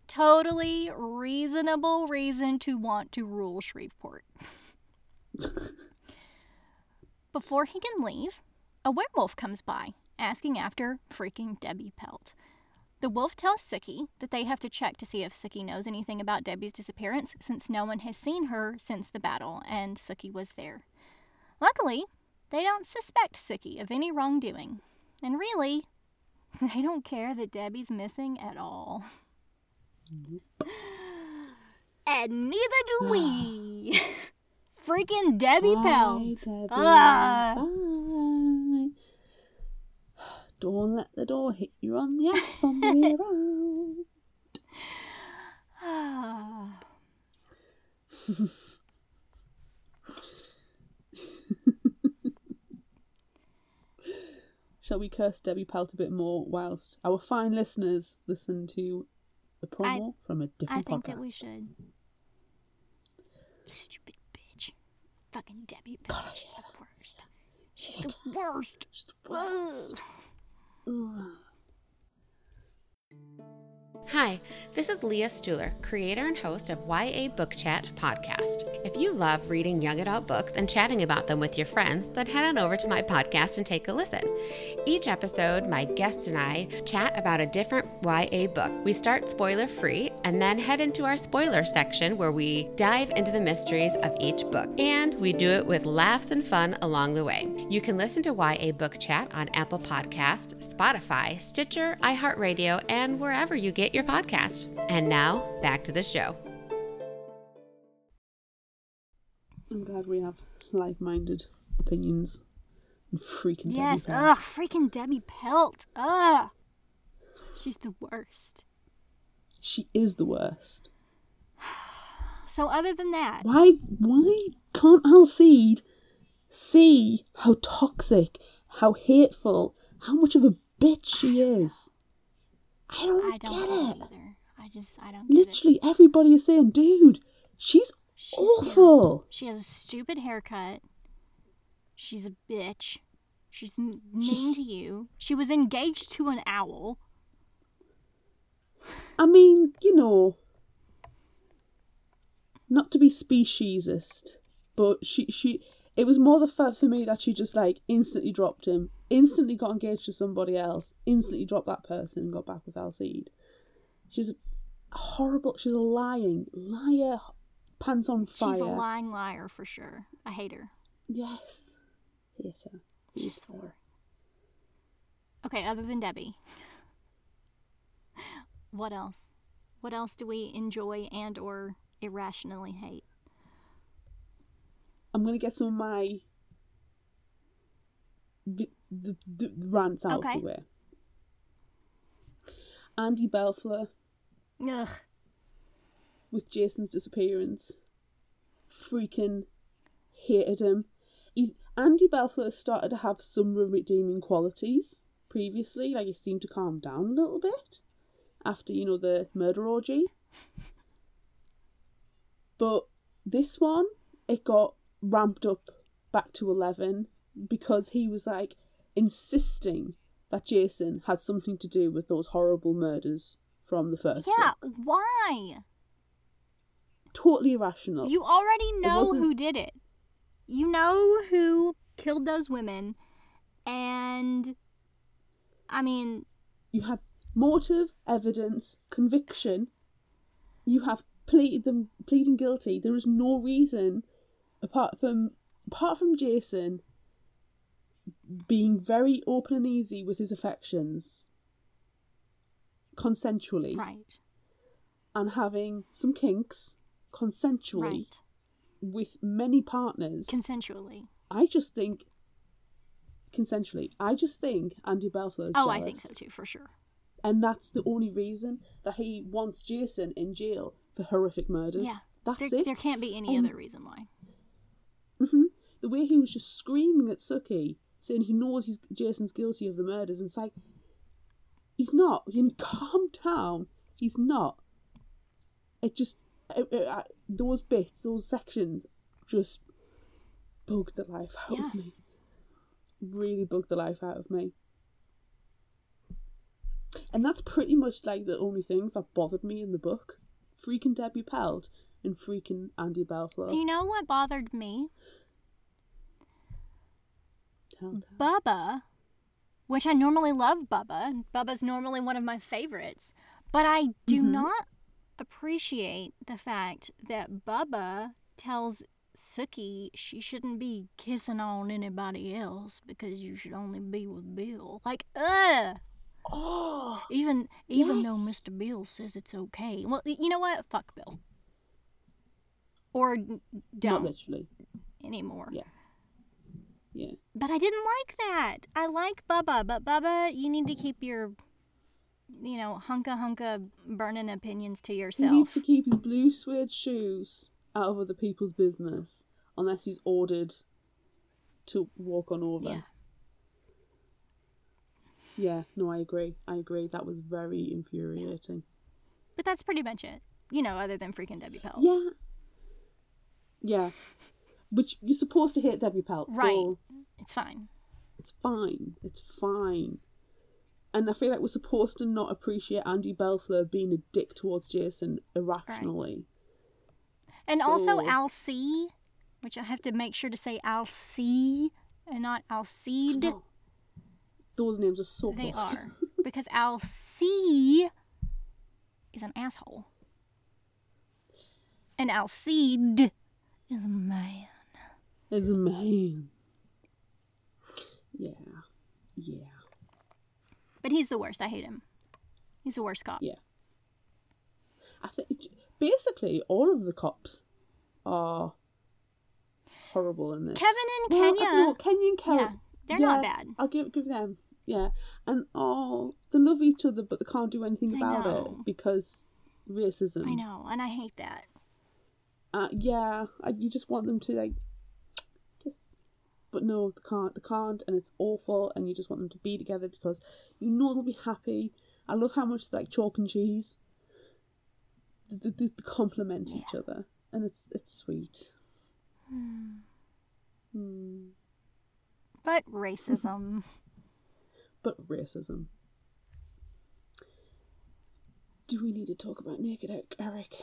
Speaker 1: Totally reasonable reason to want to rule Shreveport. Before he can leave, a werewolf comes by, asking after freaking Debbie Pelt. The wolf tells Sookie that they have to check to see if Sookie knows anything about Debbie's disappearance since no one has seen her since the battle and Sookie was there. Luckily, they don't suspect Sookie of any wrongdoing. And really, they don't care that Debbie's missing at all. and neither do we. Freaking Debbie
Speaker 2: Bye,
Speaker 1: Pelt.
Speaker 2: Debbie.
Speaker 1: Ah.
Speaker 2: Bye. Don't let the door hit you on the ass on the way around.
Speaker 1: Ah.
Speaker 2: Shall we curse Debbie Pelt a bit more whilst our fine listeners listen to the promo from a different podcast?
Speaker 1: I think
Speaker 2: podcast?
Speaker 1: that we should. Stupid bitch. Fucking Debbie Pelt. She's the worst. She's the worst.
Speaker 2: She's the worst. Ugh.
Speaker 3: Hi, this is Leah Stuhler, creator and host of YA Book Chat podcast. If you love reading young adult books and chatting about them with your friends, then head on over to my podcast and take a listen. Each episode, my guest and I chat about a different YA book. We start spoiler free and then head into our spoiler section where we dive into the mysteries of each book. And we do it with laughs and fun along the way. You can listen to YA Book Chat on Apple Podcast, Spotify, Stitcher, iHeartRadio, and wherever you get get your podcast. And now, back to the show.
Speaker 2: I'm glad we have like-minded opinions. And freaking
Speaker 1: Yes.
Speaker 2: Debbie Pelt.
Speaker 1: Ugh, freaking Debbie Pelt. Ugh. She's the worst.
Speaker 2: She is the worst.
Speaker 1: So other than that,
Speaker 2: Why? Why can't Alcide see how toxic, how hateful, how much of a bitch she is? I don't,
Speaker 1: I don't
Speaker 2: get it.
Speaker 1: either. I just I don't get it.
Speaker 2: Literally, everybody is saying, "Dude, she's,
Speaker 1: She's
Speaker 2: awful."
Speaker 1: She has a stupid haircut. She's a bitch. She's mean
Speaker 2: She's-
Speaker 1: to you. She was engaged to an owl.
Speaker 2: I mean, you know, not to be speciesist, but she she it was more the fact for me that she just like instantly dropped him, instantly got engaged to somebody else, instantly dropped that person and got back with Alcide. She's a horrible. She's a lying liar, pants on fire.
Speaker 1: She's a lying liar for sure. I hate her.
Speaker 2: Yes, hate her.
Speaker 1: She's the worst. Okay, other than Debbie. What else? What else do we enjoy and or irrationally hate?
Speaker 2: I'm gonna get some of my the, the, the rants out
Speaker 1: Okay.
Speaker 2: of the way. Andy Bellefleur
Speaker 1: Ugh.
Speaker 2: with Jason's disappearance. Freaking hated him. He's, Andy Bellefleur started to have some redeeming qualities previously. Like he seemed to calm down a little bit after, you know, the murder orgy. But this one, it got ramped up back to 11 because he was like insisting that Jason had something to do with those horrible murders from the first
Speaker 1: Yeah,
Speaker 2: book.
Speaker 1: why?
Speaker 2: Totally irrational.
Speaker 1: You already know who did it. You know who killed those women. And I mean,
Speaker 2: You have motive, evidence, conviction. You have pleaded them pleading guilty. There is no reason apart from apart from Jason being very open and easy with his affections consensually
Speaker 1: right.
Speaker 2: and having some kinks consensually
Speaker 1: Right.
Speaker 2: with many partners.
Speaker 1: Consensually.
Speaker 2: I just think consensually. I just think Andy Bellefleur is
Speaker 1: Oh,
Speaker 2: jealous.
Speaker 1: I think so too, for sure.
Speaker 2: And that's the only reason that he wants Jason in jail for horrific murders.
Speaker 1: Yeah.
Speaker 2: That's
Speaker 1: there,
Speaker 2: it.
Speaker 1: there can't be any
Speaker 2: Um,
Speaker 1: other reason why.
Speaker 2: Hmm The way he was just screaming at Sookie, saying he knows he's Jason's guilty of the murders, and it's like, he's not. You calm down. He's not. It just uh, uh, uh, those bits, those sections, just bugged the life out of me. Really bugged the life out of me. And that's pretty much like the only things that bothered me in the book. Freaking Debbie Pelt and freaking Andy Bellefleur.
Speaker 1: Do you know what bothered me?
Speaker 2: Tell- tell.
Speaker 1: Bubba, which I normally love Bubba, and Bubba's normally one of my favorites, but I do
Speaker 2: Mhm.
Speaker 1: not appreciate the fact that Bubba tells Sookie she shouldn't be kissing on anybody else because you should only be with Bill. Like, ugh.
Speaker 2: Oh,
Speaker 1: Even even though Mr. Bill says it's okay. Well, you know what? Fuck Bill. Or n-
Speaker 2: not
Speaker 1: don't
Speaker 2: literally.
Speaker 1: anymore.
Speaker 2: Yeah. Yeah.
Speaker 1: But I didn't like that. I like Bubba, but Bubba, you need to keep your, you know, hunka hunka burning opinions to yourself.
Speaker 2: He needs to keep his blue suede shoes out of other people's business unless he's ordered to walk on over.
Speaker 1: Yeah.
Speaker 2: Yeah, no, I agree. I agree. That was very infuriating.
Speaker 1: But that's pretty much it. You know, other than freaking Debbie Pelt.
Speaker 2: Yeah. Yeah. But you're supposed to hate Debbie Pelt,
Speaker 1: Right.
Speaker 2: so
Speaker 1: It's fine.
Speaker 2: it's fine. It's fine. And I feel like we're supposed to not appreciate Andy Bellefleur being a dick towards Jason irrationally.
Speaker 1: And also
Speaker 2: So-
Speaker 1: Alcee, which I have to make sure to say Alcee and not Alcide.
Speaker 2: Those names are so
Speaker 1: They are. because Alcee is an asshole. And Alcide is a man.
Speaker 2: As a man. Yeah. Yeah.
Speaker 1: But he's the worst. I hate him. He's the worst cop.
Speaker 2: Yeah. I think basically all of the cops are horrible in this.
Speaker 1: Kevin and
Speaker 2: Well, uh,
Speaker 1: Kenya.
Speaker 2: No, Kenya and Kel.
Speaker 1: yeah, they're not bad.
Speaker 2: I'll give give them. Yeah, and oh, they love each other, but they can't do anything about it because racism.
Speaker 1: I know, and I hate that.
Speaker 2: Uh, yeah, I, you just want them to like kiss, but no, they can't. They can't, and it's awful. And you just want them to be together because you know they'll be happy. I love how much they like chalk and cheese. They, they, they complement each other, and it's it's sweet. Hmm.
Speaker 1: But racism.
Speaker 2: But racism. Do we need to talk about naked Eric?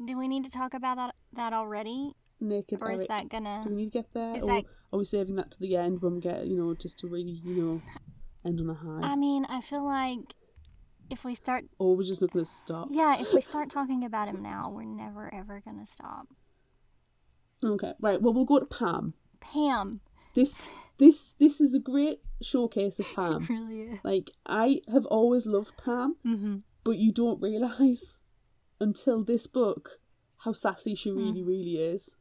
Speaker 2: Eric?
Speaker 1: Do we need to talk about that, that already?
Speaker 2: Naked
Speaker 1: Or is that gonna.
Speaker 2: Do we need to get there,
Speaker 1: Is
Speaker 2: or
Speaker 1: that-
Speaker 2: are we saving that to the end when we get you know just to really you know end on a high?
Speaker 1: I mean, I feel like if we start.
Speaker 2: or we're just not to stop?
Speaker 1: Yeah, if we start talking about him now, we're never ever gonna stop.
Speaker 2: Okay, right. Well, we'll go to Pam.
Speaker 1: Pam.
Speaker 2: This this this is a great showcase of Pam.
Speaker 1: Really is.
Speaker 2: Like I have always loved Pam,
Speaker 1: Mm-hmm.
Speaker 2: but you don't realize until this book how sassy she hmm. really really is,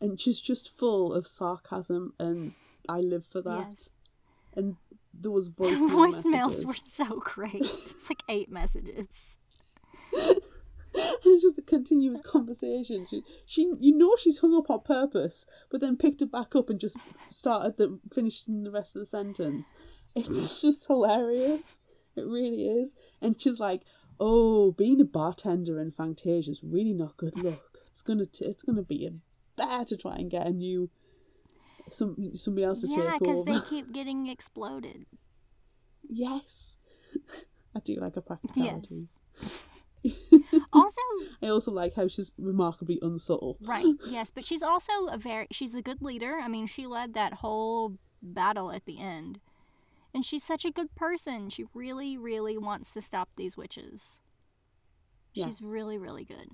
Speaker 2: and she's just full of sarcasm, and I live for that.
Speaker 1: Yes.
Speaker 2: And those
Speaker 1: The voicemails
Speaker 2: messages.
Speaker 1: were so great. It's like eight messages.
Speaker 2: it's just a continuous conversation. She, she, you know, she's hung up on purpose, but then picked it back up and just started the finishing the rest of the sentence. It's just hilarious. It really is. And she's like, "Oh, being a bartender in Fangtasia is really not good luck. It's gonna, t- it's gonna be a bear to try and get a new, some somebody else to
Speaker 1: Yeah,
Speaker 2: take over.
Speaker 1: Yeah, because they keep getting exploded.
Speaker 2: yes, I do like her
Speaker 1: Yes.
Speaker 2: practicalities.
Speaker 1: Also,
Speaker 2: I also like how she's remarkably unsubtle.
Speaker 1: right, yes, but she's also a very she's a good leader. I mean, she led that whole battle at the end. And she's such a good person. She really, really wants to stop these witches. She's
Speaker 2: Yes.
Speaker 1: really, really good.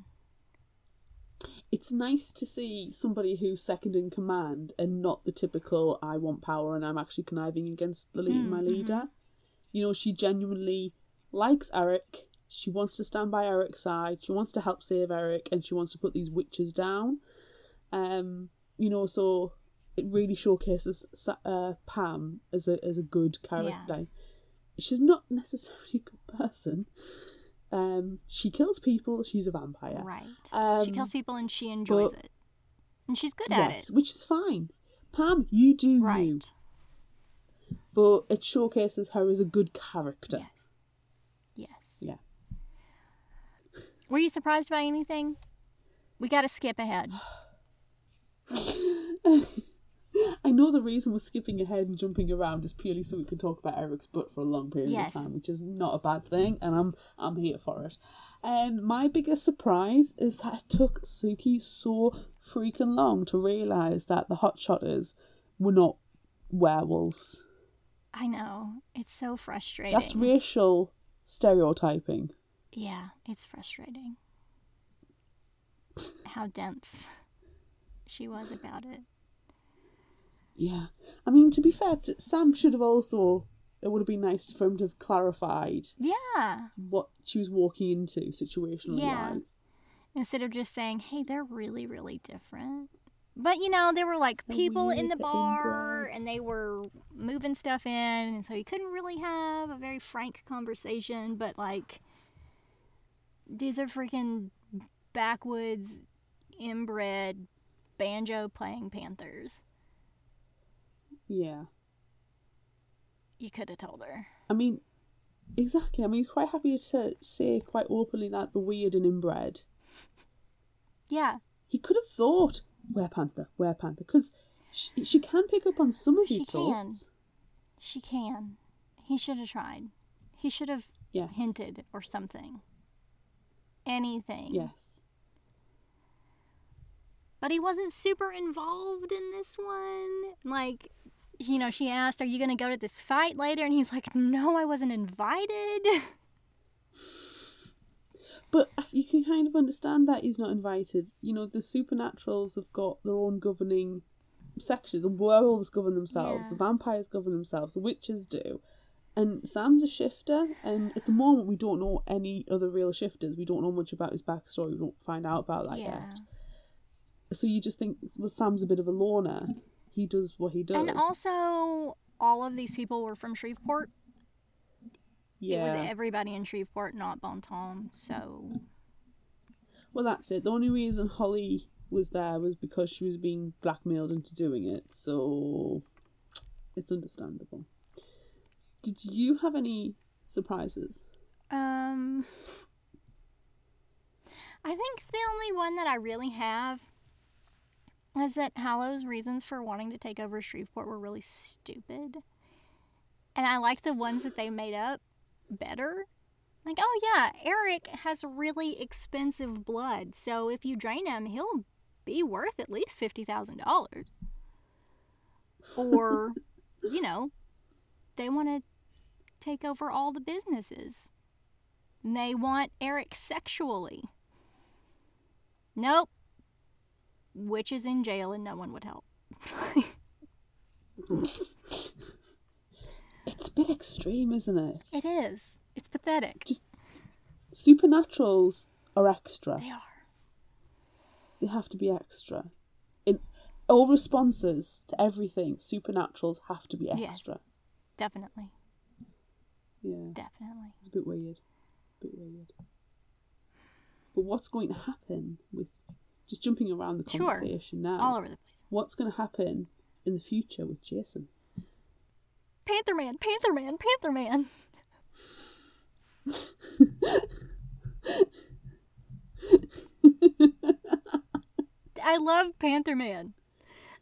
Speaker 2: it's nice to see somebody who's second in command and not the typical I want power and I'm actually conniving against the lead,
Speaker 1: Mm,
Speaker 2: my leader. You know, she genuinely likes Eric. She wants to stand by Eric's side. She wants to help save Eric and she wants to put these witches down. Um, you know, so it really showcases uh, Pam as a as a good character. Yeah. She's not necessarily a good person. Um, she kills people. She's a vampire.
Speaker 1: Right.
Speaker 2: Um,
Speaker 1: she kills people and she enjoys
Speaker 2: but-
Speaker 1: it. And she's good at
Speaker 2: yes,
Speaker 1: it.
Speaker 2: which is fine. Pam, you do you,
Speaker 1: Right.
Speaker 2: but it showcases her as a good character.
Speaker 1: Yes. Yes.
Speaker 2: Yeah.
Speaker 1: Were you surprised by anything? We got to skip ahead.
Speaker 2: I know the reason we're skipping ahead and jumping around is purely so we can talk about Eric's butt for a long period
Speaker 1: Yes.
Speaker 2: of time, which is not a bad thing, and I'm I'm here for it. Um, my biggest surprise is that it took Sookie so freaking long to realise that the hotshotters were not werewolves.
Speaker 1: I know. It's so frustrating.
Speaker 2: That's racial stereotyping.
Speaker 1: Yeah, it's frustrating. How dense she was about it.
Speaker 2: Yeah. I mean, to be fair, t- Sam should have also. It would have been nice for him to have clarified
Speaker 1: Yeah.
Speaker 2: what she was walking into situationally
Speaker 1: Yeah.
Speaker 2: wise.
Speaker 1: Instead of just saying, hey, they're really, really different. But, you know, there were like
Speaker 2: They're
Speaker 1: people in the bar
Speaker 2: inbred.
Speaker 1: and they were moving stuff in. And so you couldn't really have a very frank conversation. But, like, these are freaking backwoods, inbred, banjo playing panthers.
Speaker 2: Yeah.
Speaker 1: You could have told her.
Speaker 2: I mean, exactly. I mean, he's quite happy to say quite openly that the weird and inbred.
Speaker 1: Yeah.
Speaker 2: He could have thought, were panther, were panther, because she, she can pick up on some of
Speaker 1: She
Speaker 2: these
Speaker 1: can.
Speaker 2: thoughts.
Speaker 1: She can. He should have tried. He should have
Speaker 2: Yes.
Speaker 1: hinted or something. Anything.
Speaker 2: Yes.
Speaker 1: But he wasn't super involved in this one. Like, you know, she asked, Are you going to go to this fight later? And he's like, No, I wasn't invited.
Speaker 2: But you can kind of understand that he's not invited. You know, the supernaturals have got their own governing section. The werewolves govern themselves,
Speaker 1: Yeah.
Speaker 2: the vampires govern themselves, the witches do. And Sam's a shifter, and at the moment we don't know any other real shifters. We don't know much about his backstory. We don't find out about that
Speaker 1: Yeah.
Speaker 2: yet. So you just think, well, Sam's a bit of a loner. He does what he does.
Speaker 1: And also, all of these people were from Shreveport.
Speaker 2: yeah.
Speaker 1: It was everybody in Shreveport, not Bon Temps. So,
Speaker 2: Well, that's it. The only reason Holly was there was because she was being blackmailed into doing it. So it's understandable. Did you have any surprises?
Speaker 1: um, I think the only one that I really have is that Hallow's reasons for wanting to take over Shreveport were really stupid. And I like the ones that they made up better. Like, oh yeah, Eric has really expensive blood, so if you drain him, he'll be worth at least fifty thousand dollars. Or, you know, they want to take over all the businesses. And they want Eric sexually. Nope. Witch is in jail and no one would help.
Speaker 2: It's a bit extreme, isn't it?
Speaker 1: It is. It's pathetic.
Speaker 2: Just supernaturals are extra.
Speaker 1: They are.
Speaker 2: They have to be extra. In all responses to everything, supernaturals have to be extra.
Speaker 1: Yeah.
Speaker 2: extra.
Speaker 1: Definitely.
Speaker 2: Yeah.
Speaker 1: Definitely.
Speaker 2: It's a bit weird. A bit weird. But what's going to happen with just jumping around the
Speaker 1: Sure.
Speaker 2: conversation now?
Speaker 1: All over the place.
Speaker 2: What's going to happen in the future with Jason?
Speaker 1: Panther Man, Panther Man, Panther Man. I love Panther Man.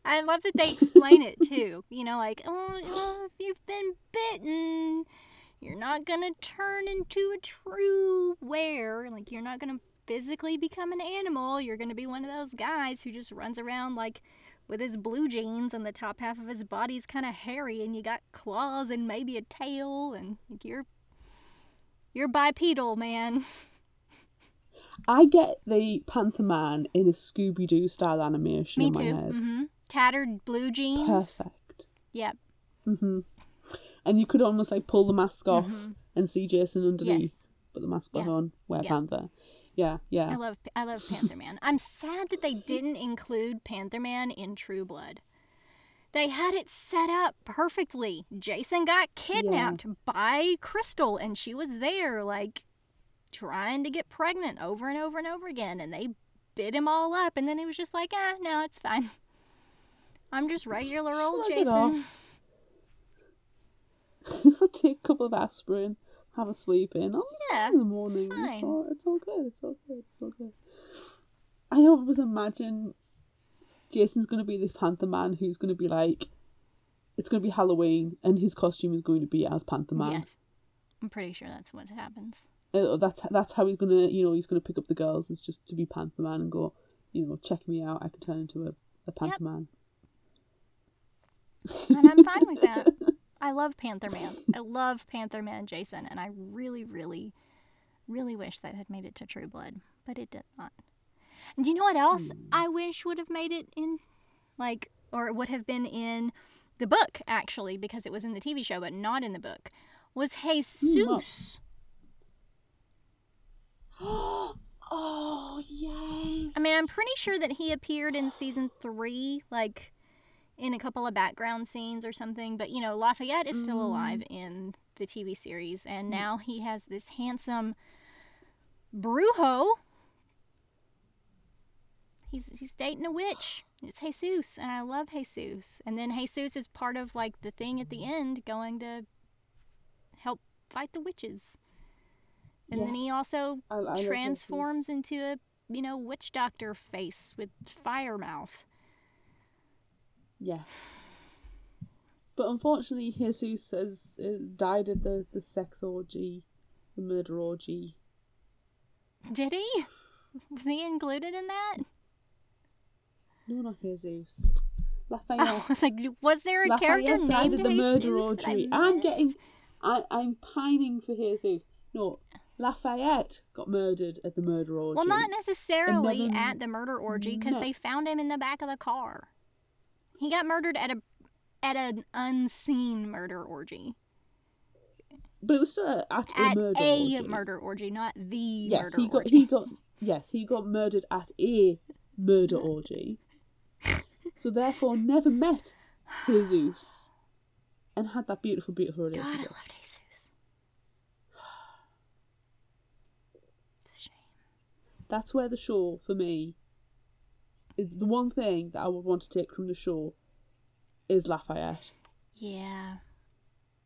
Speaker 1: I love that they explain it too. You know, like, oh, well, if you've been bitten, you're not gonna turn into a true were. Like, you're not gonna physically become an animal. You're gonna be one of those guys who just runs around like with his blue jeans and the top half of his body's kind of hairy, and you got claws and maybe a tail, and like, you're you're bipedal, man.
Speaker 2: I get the Panther Man in a Scooby Doo style animation
Speaker 1: Me
Speaker 2: in my
Speaker 1: too.
Speaker 2: head.
Speaker 1: hmm Tattered blue jeans.
Speaker 2: Perfect.
Speaker 1: Yep.
Speaker 2: Mm-hmm. And you could almost like pull the mask off
Speaker 1: Mhm.
Speaker 2: and see Jason underneath,
Speaker 1: Yes.
Speaker 2: put the mask back
Speaker 1: Yeah.
Speaker 2: on, wear
Speaker 1: Yeah.
Speaker 2: Panther. Yeah, yeah.
Speaker 1: I love I love Panther Man. I'm sad that they didn't include Panther Man in True Blood. They had it set up perfectly. Jason got kidnapped by Crystal and she was there like trying to get pregnant over and over and over again and they bit him all up and then he was just like, "Ah, no, it's fine. I'm just regular old Jason."
Speaker 2: take a couple of aspirin, have a sleep in. I'll be
Speaker 1: Yeah,
Speaker 2: fine in the morning. It's,
Speaker 1: fine.
Speaker 2: all, it's all good. It's all good. It's all good. I always imagine Jason's going to be this Panther Man who's going to be like, it's going to be Halloween, and his costume is going to be as Panther Man.
Speaker 1: Yes. I'm pretty sure that's what happens.
Speaker 2: Uh, that's that's how he's gonna, you know, he's gonna pick up the girls is just to be Panther Man and go, you know, check me out. I can turn into a, a Panther Man.
Speaker 1: And I'm fine with that. I love Panther Man. I love Panther Man Jason, and I really, really, really wish that had made it to True Blood, but it did not. And do you know what else hmm. I wish would have made it in, like, or would have been in the book, actually, because it was in the TV show, but not in the book, was hmm, Jesus.
Speaker 2: oh yes.
Speaker 1: I mean, I'm pretty sure that he appeared in season three, like in a couple of background scenes or something. But you know, Lafayette is still alive mm. in the TV series, and mm. now he has this handsome Brujo. He's he's dating a witch. It's Jesus, and I love Jesus. And then Jesus is part of like the thing at the end, going to help fight the witches. And then he also
Speaker 2: I- I
Speaker 1: transforms into a you know witch doctor face with fire mouth.
Speaker 2: Yes. But unfortunately, Jesus has uh, died at the, the sex orgy, the murder orgy.
Speaker 1: Did he? Was he included in that?
Speaker 2: No, not Jesus. Lafayette.
Speaker 1: I was like, was there a character
Speaker 2: Lafayette died at the murder
Speaker 1: Jesus that
Speaker 2: orgy. I'm getting, I, I'm pining for Jesus. No, Lafayette got murdered at the murder orgy.
Speaker 1: Well, not necessarily
Speaker 2: never
Speaker 1: at the murder orgy because
Speaker 2: met.
Speaker 1: they found him in the back of the car. He got murdered at a at an unseen murder orgy.
Speaker 2: but it was still at a
Speaker 1: At
Speaker 2: murder
Speaker 1: a
Speaker 2: orgy.
Speaker 1: murder orgy, not the
Speaker 2: Yes,
Speaker 1: murder
Speaker 2: he got
Speaker 1: orgy.
Speaker 2: he got yes he got murdered at a murder orgy. So therefore, never met Jesus, and had that beautiful, beautiful relationship.
Speaker 1: God, I
Speaker 2: relationship.
Speaker 1: love Jesus. It's a shame.
Speaker 2: That's where the show for me. The one thing that I would want to take from the show is Lafayette.
Speaker 1: Yeah.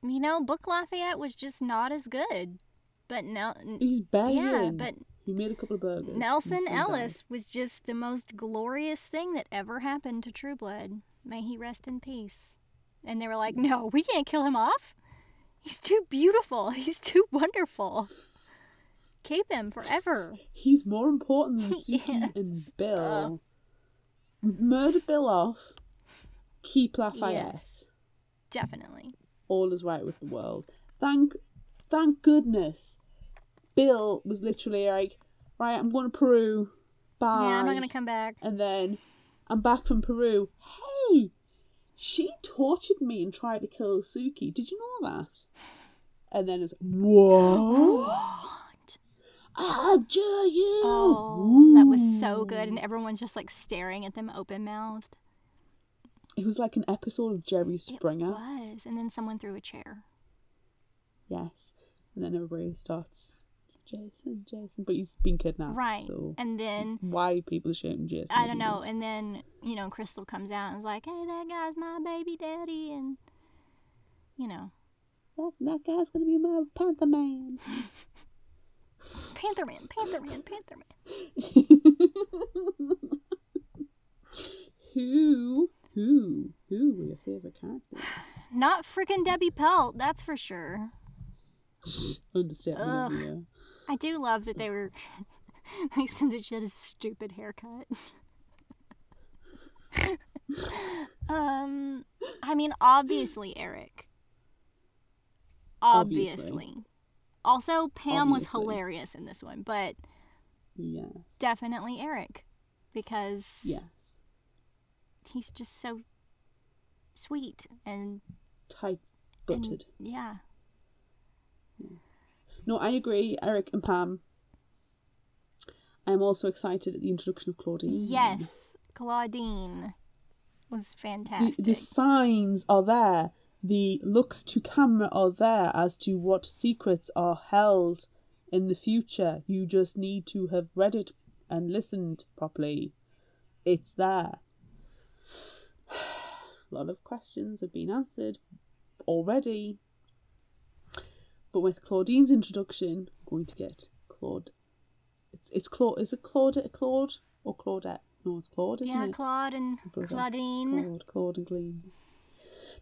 Speaker 1: You know, Book Lafayette was just not as good. But now
Speaker 2: He's begging.
Speaker 1: yeah, but
Speaker 2: he made a couple of burgers. Nelsan
Speaker 1: Ellis was just the most glorious thing that ever happened to True Blood. May he rest in peace. And they were like, no, we can't kill him off. He's too beautiful. He's too wonderful. Keep him forever.
Speaker 2: He's more important than Sookie
Speaker 1: Yes.
Speaker 2: and Bill. Oh. Murder Bill off. Keep Lafayette.
Speaker 1: Yes. Definitely.
Speaker 2: all is right with the world. Thank, thank goodness. Bill was literally like, right, I'm going to Peru. Bye.
Speaker 1: Yeah, I'm not going to come back.
Speaker 2: And then I'm back from Peru. Hey, she tortured me and tried to kill Sookie. Did you know that? And then it's what? I abjure you.
Speaker 1: Oh, that was so good. And everyone's just like staring at them open mouthed.
Speaker 2: It was like an episode of Jerry Springer.
Speaker 1: It was. And then someone threw a chair.
Speaker 2: Yes. And then everybody starts Jason, Jason, but he's been kidnapped.
Speaker 1: Right.
Speaker 2: So
Speaker 1: And then
Speaker 2: why are people shouting Jason?
Speaker 1: I don't know. And then, you know, Crystal comes out and is like, hey, that guy's my baby daddy. And, you know,
Speaker 2: That, that guy's gonna be my Panther Man.
Speaker 1: Panther Man, Panther Man, Panther Man.
Speaker 2: who, who, who were your favourite characters?
Speaker 1: Not frickin' Debbie Pelt, that's for sure.
Speaker 2: Understatement of the
Speaker 1: Ugh.
Speaker 2: year.
Speaker 1: I do love that they were. they said that she had a stupid haircut. um, I mean, obviously Eric. Obviously.
Speaker 2: Obviously.
Speaker 1: Also, Pam was hilarious in this one, but
Speaker 2: Yes.
Speaker 1: definitely Eric because
Speaker 2: Yes.
Speaker 1: he's just so sweet and,
Speaker 2: Tight butted.
Speaker 1: yeah.
Speaker 2: No, I agree, Eric and Pam. I'm also excited at the introduction of Claudine.
Speaker 1: Yes, Claudine was
Speaker 2: the,
Speaker 1: fantastic.
Speaker 2: the signs are there. The looks to camera are there as to what secrets are held in the future. You just need to have read it and listened properly. It's there. A lot of questions have been answered already. But with Claudine's introduction, we're going to get Claude. It's it's Claude. Is it Claude? Claude or Claudette? No, it's Claude, isn't
Speaker 1: yeah,
Speaker 2: it?
Speaker 1: Claude and Claudine.
Speaker 2: Claude, Claude and Gleam.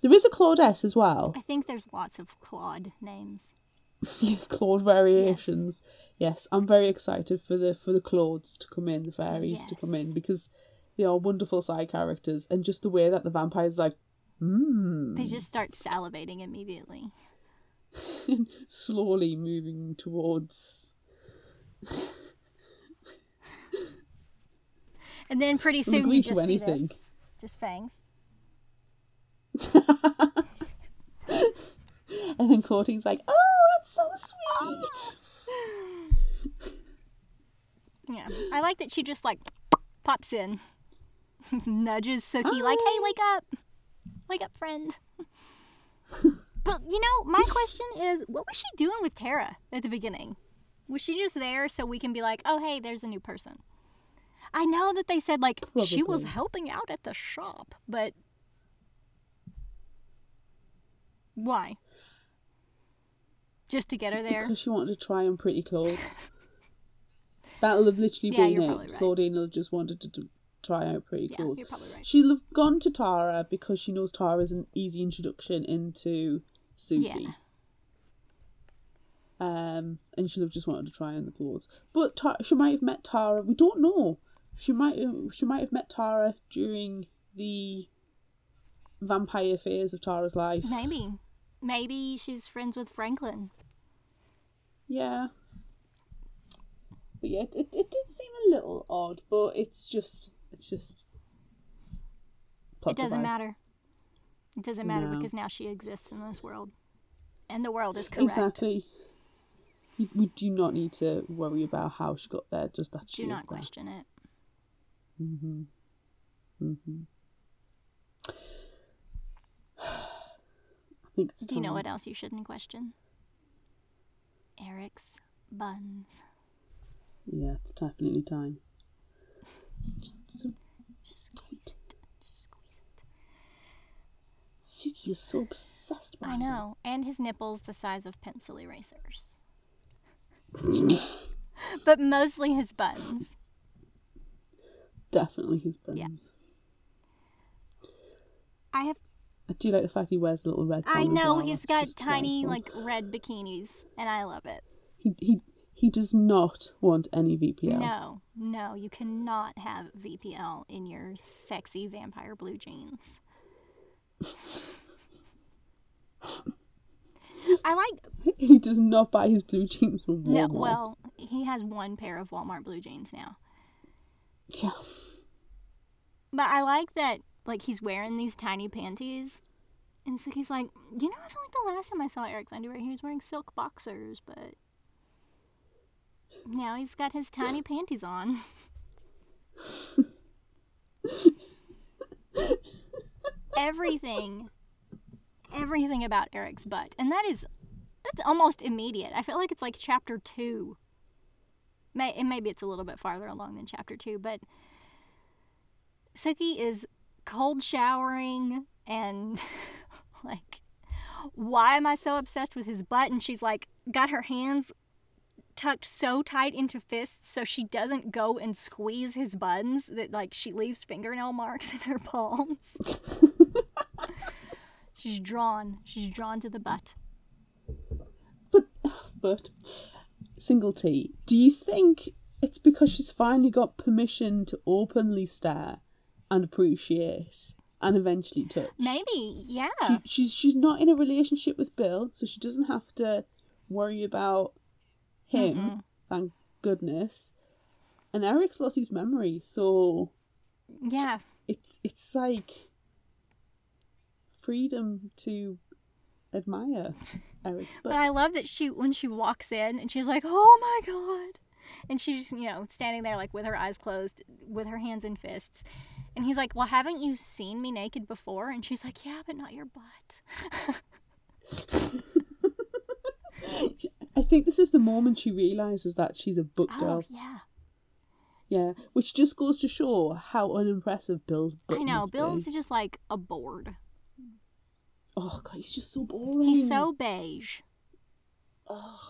Speaker 2: There is a Claudette as well.
Speaker 1: I think there's lots of Claude names.
Speaker 2: Claude variations. Yes. I'm very excited for the for the Claudes to come in, the fairies to come in because they are wonderful side characters, and just the way that the vampires like, mmm,
Speaker 1: They just start salivating immediately.
Speaker 2: slowly moving towards.
Speaker 1: And then pretty soon you just see
Speaker 2: anything.
Speaker 1: this. Just fangs.
Speaker 2: And then Claudine's like, oh, that's so sweet.
Speaker 1: Yeah. I like that she just like pops in. Nudges Sookie oh, like, hey, wake up. Wake up, friend. but you know, my question is, what was she doing with Tara at the beginning? Was she just there so we can be like, oh hey, there's a new person? I know that they said like she was helping out at the shop, but why? Just to get her there?
Speaker 2: Because she wanted to try on pretty clothes. That'll have literally
Speaker 1: Yeah,
Speaker 2: been it.
Speaker 1: right.
Speaker 2: Claudine will have just wanted to, try out pretty
Speaker 1: Yeah,
Speaker 2: clothes.
Speaker 1: you're probably right.
Speaker 2: She'll have gone to Tara because she knows Tara is an easy introduction into Sookie.
Speaker 1: Yeah.
Speaker 2: Um, and she'll have just wanted to try on the clothes. But Ta- she might have met Tara. We don't know. She might she might have met Tara during the vampire phase of Tara's life.
Speaker 1: Maybe. Maybe she's friends with Franklin.
Speaker 2: Yeah. But yeah, it, it, did seem a little odd, but it's just it's just
Speaker 1: it doesn't
Speaker 2: device.
Speaker 1: matter. It doesn't matter
Speaker 2: No.
Speaker 1: because now she exists in this world. and the world is correct.
Speaker 2: Exactly. We- do not need to worry about how she got there, just that she
Speaker 1: Do not question it.
Speaker 2: hmm hmm I think it's
Speaker 1: Do you know what else you shouldn't question? Eric's buns.
Speaker 2: Yeah, it's definitely time. It's just so tight.
Speaker 1: Just squeeze it.
Speaker 2: Sookie, you're so obsessed by
Speaker 1: I know. And his nipples the size of pencil erasers. but mostly his buns.
Speaker 2: Definitely his buns.
Speaker 1: Yeah. I have
Speaker 2: I do like the fact he wears a little red.
Speaker 1: I know
Speaker 2: well.
Speaker 1: he's
Speaker 2: That's
Speaker 1: got tiny
Speaker 2: delightful.
Speaker 1: like red bikinis and I love it.
Speaker 2: He he he does not want any VPL.
Speaker 1: No, no, you cannot have VPL in your sexy vampire blue jeans. I like
Speaker 2: He does not buy his blue jeans from Walmart.
Speaker 1: no. Well, he has one pair of Walmart blue jeans now,
Speaker 2: yeah.
Speaker 1: but I like that. Like he's wearing these tiny panties, and so he's like, you know, I feel like the last time I saw Eric's underwear, he was wearing silk boxers, but now he's got his tiny panties on. everything, everything about Eric's butt, and that is that's almost immediate. I feel like it's like chapter two. May and maybe it's a little bit farther along than chapter two, but Sookie is cold showering and like, why am I so obsessed with his butt? And she's like, got her hands tucked so tight into fists so she doesn't go and squeeze his buns that like she leaves fingernail marks in her palms. she's drawn. She's drawn to the butt.
Speaker 2: But but single T, do you think it's because she's finally got permission to openly stare and appreciate and eventually touch?
Speaker 1: Maybe, yeah.
Speaker 2: She, she's she's not in a relationship with Bill, so she doesn't have to worry about him. Thank goodness. And Eric's lost his memory, so
Speaker 1: yeah.
Speaker 2: it's it's like freedom to admire Eric's
Speaker 1: But. I love that she when she walks in and she's like, "Oh my god," and she's you know standing there like with her eyes closed, with her hands in fists, and he's like, "Well, haven't you seen me naked before?" And she's like, "Yeah, but not your butt."
Speaker 2: I think this is the moment she realizes that she's a book girl.
Speaker 1: Oh
Speaker 2: girl.
Speaker 1: yeah,
Speaker 2: Yeah, which just goes to show how unimpressive Bill's butt is.
Speaker 1: I know. Bill's
Speaker 2: be.
Speaker 1: just like a board.
Speaker 2: Oh god, he's just so boring.
Speaker 1: He's so beige.
Speaker 2: Oh,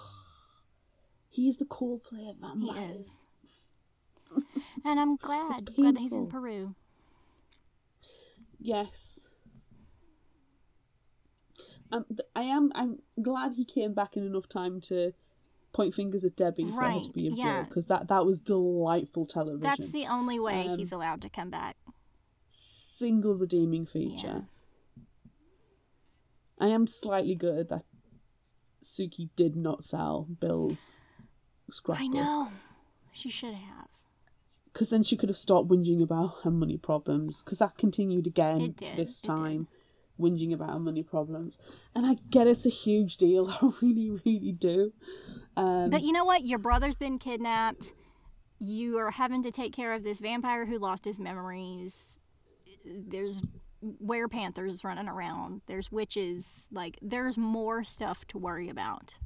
Speaker 2: He's the Coldplay of
Speaker 1: He
Speaker 2: vampires.
Speaker 1: is. And I'm glad that he's in. Peru.
Speaker 2: Yes. Um, th- I am. I'm glad he came back in enough time to point fingers at Debbie for her to be a
Speaker 1: yeah.
Speaker 2: because that that was delightful television.
Speaker 1: That's the only way
Speaker 2: Um,
Speaker 1: he's allowed to come back.
Speaker 2: single redeeming feature. I am slightly good that Sookie did not sell Bill's scrapbook.
Speaker 1: I know. She should have.
Speaker 2: Because then she could have stopped whinging about her money problems. Because that continued again
Speaker 1: did,
Speaker 2: this time. Whinging about her money problems. And I get it's a huge deal. I really, really do. Um,
Speaker 1: But you know what? Your brother's been kidnapped. You are having to take care of this vampire who lost his memories. There's were panthers running around. There's witches. Like there's more stuff to worry about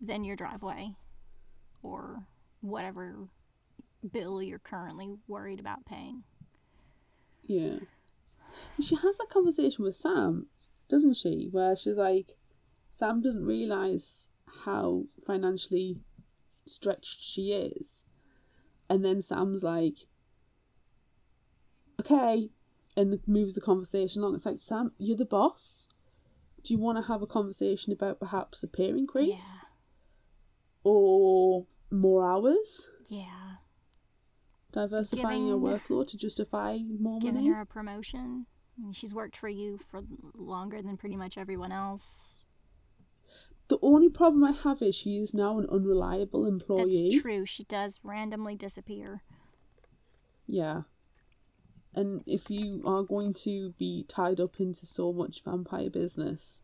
Speaker 1: than your driveway or whatever bill you're currently worried about paying.
Speaker 2: Yeah. She has that conversation with Sam, doesn't she? Where she's like, Sam doesn't realise how financially stretched she is. And then Sam's like, okay. And moves the conversation along. It's like, Sam, you're the boss. Do you want to have a conversation about perhaps a pay increase? Or more hours?
Speaker 1: Yeah.
Speaker 2: Diversifying your
Speaker 1: Giving-
Speaker 2: workload to justify more
Speaker 1: Giving
Speaker 2: money?
Speaker 1: her a promotion. I mean, she's worked for you for longer than pretty much everyone else.
Speaker 2: The only problem I have is she is now an unreliable employee.
Speaker 1: That's true. She does randomly disappear.
Speaker 2: Yeah. And if you are going to be tied up into so much vampire business,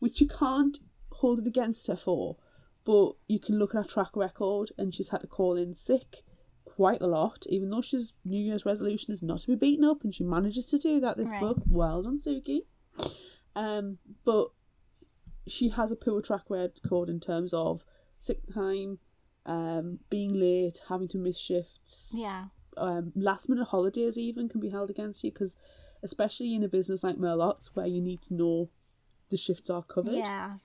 Speaker 2: which you can't hold it against her for, but you can look at her track record, and she's had to call in sick quite a lot, even though she's New Year's resolution is not to be beaten up, and she manages to do that this
Speaker 1: Right.
Speaker 2: book. Well done, Sookie. Um, but she has a poor track record in terms of sick time, um, being late, having to miss shifts
Speaker 1: Yeah.
Speaker 2: um, last minute holidays even can be held against you because especially in a business like Merlotte's where you need to know the shifts are covered.
Speaker 1: Yeah.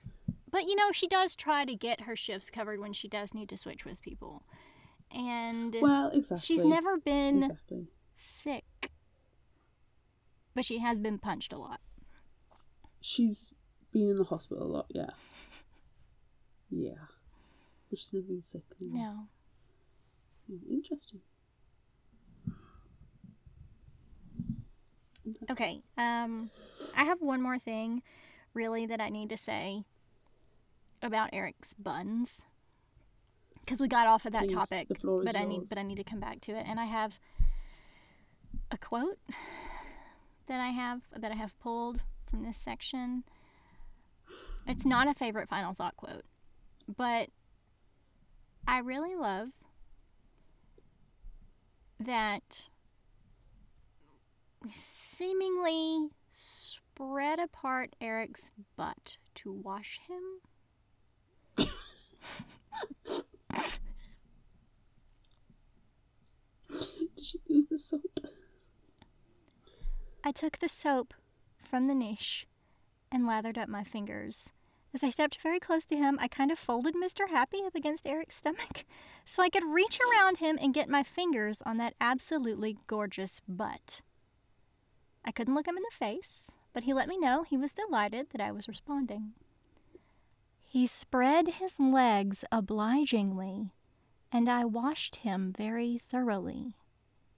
Speaker 1: But you know, she does try to get her shifts covered when she does need to switch with people. And
Speaker 2: Well, exactly.
Speaker 1: she's never been
Speaker 2: exactly.
Speaker 1: sick. But she has been punched a lot.
Speaker 2: She's been in the hospital a lot. Yeah. Yeah. But she's never been sick. no.
Speaker 1: No.
Speaker 2: Hmm, Interesting. Interesting.
Speaker 1: Okay. Um I have one more thing really that I need to say about Eric's buns. Cuz we got off of that
Speaker 2: Please,
Speaker 1: topic,
Speaker 2: the floor is
Speaker 1: but I need but I need to come back to it and I have a quote that I have that I have pulled from this section. It's not a favorite final thought quote, but I really love that we seemingly spread apart Eric's butt to wash him.
Speaker 2: Did she use the soap?
Speaker 1: I took the soap from the niche and lathered up my fingers. As I stepped very close to him, I kind of folded Mr. Happy up against Eric's stomach so I could reach around him and get my fingers on that absolutely gorgeous butt. I couldn't look him in the face, but he let me know he was delighted that I was responding. He spread his legs obligingly, and I washed him very thoroughly,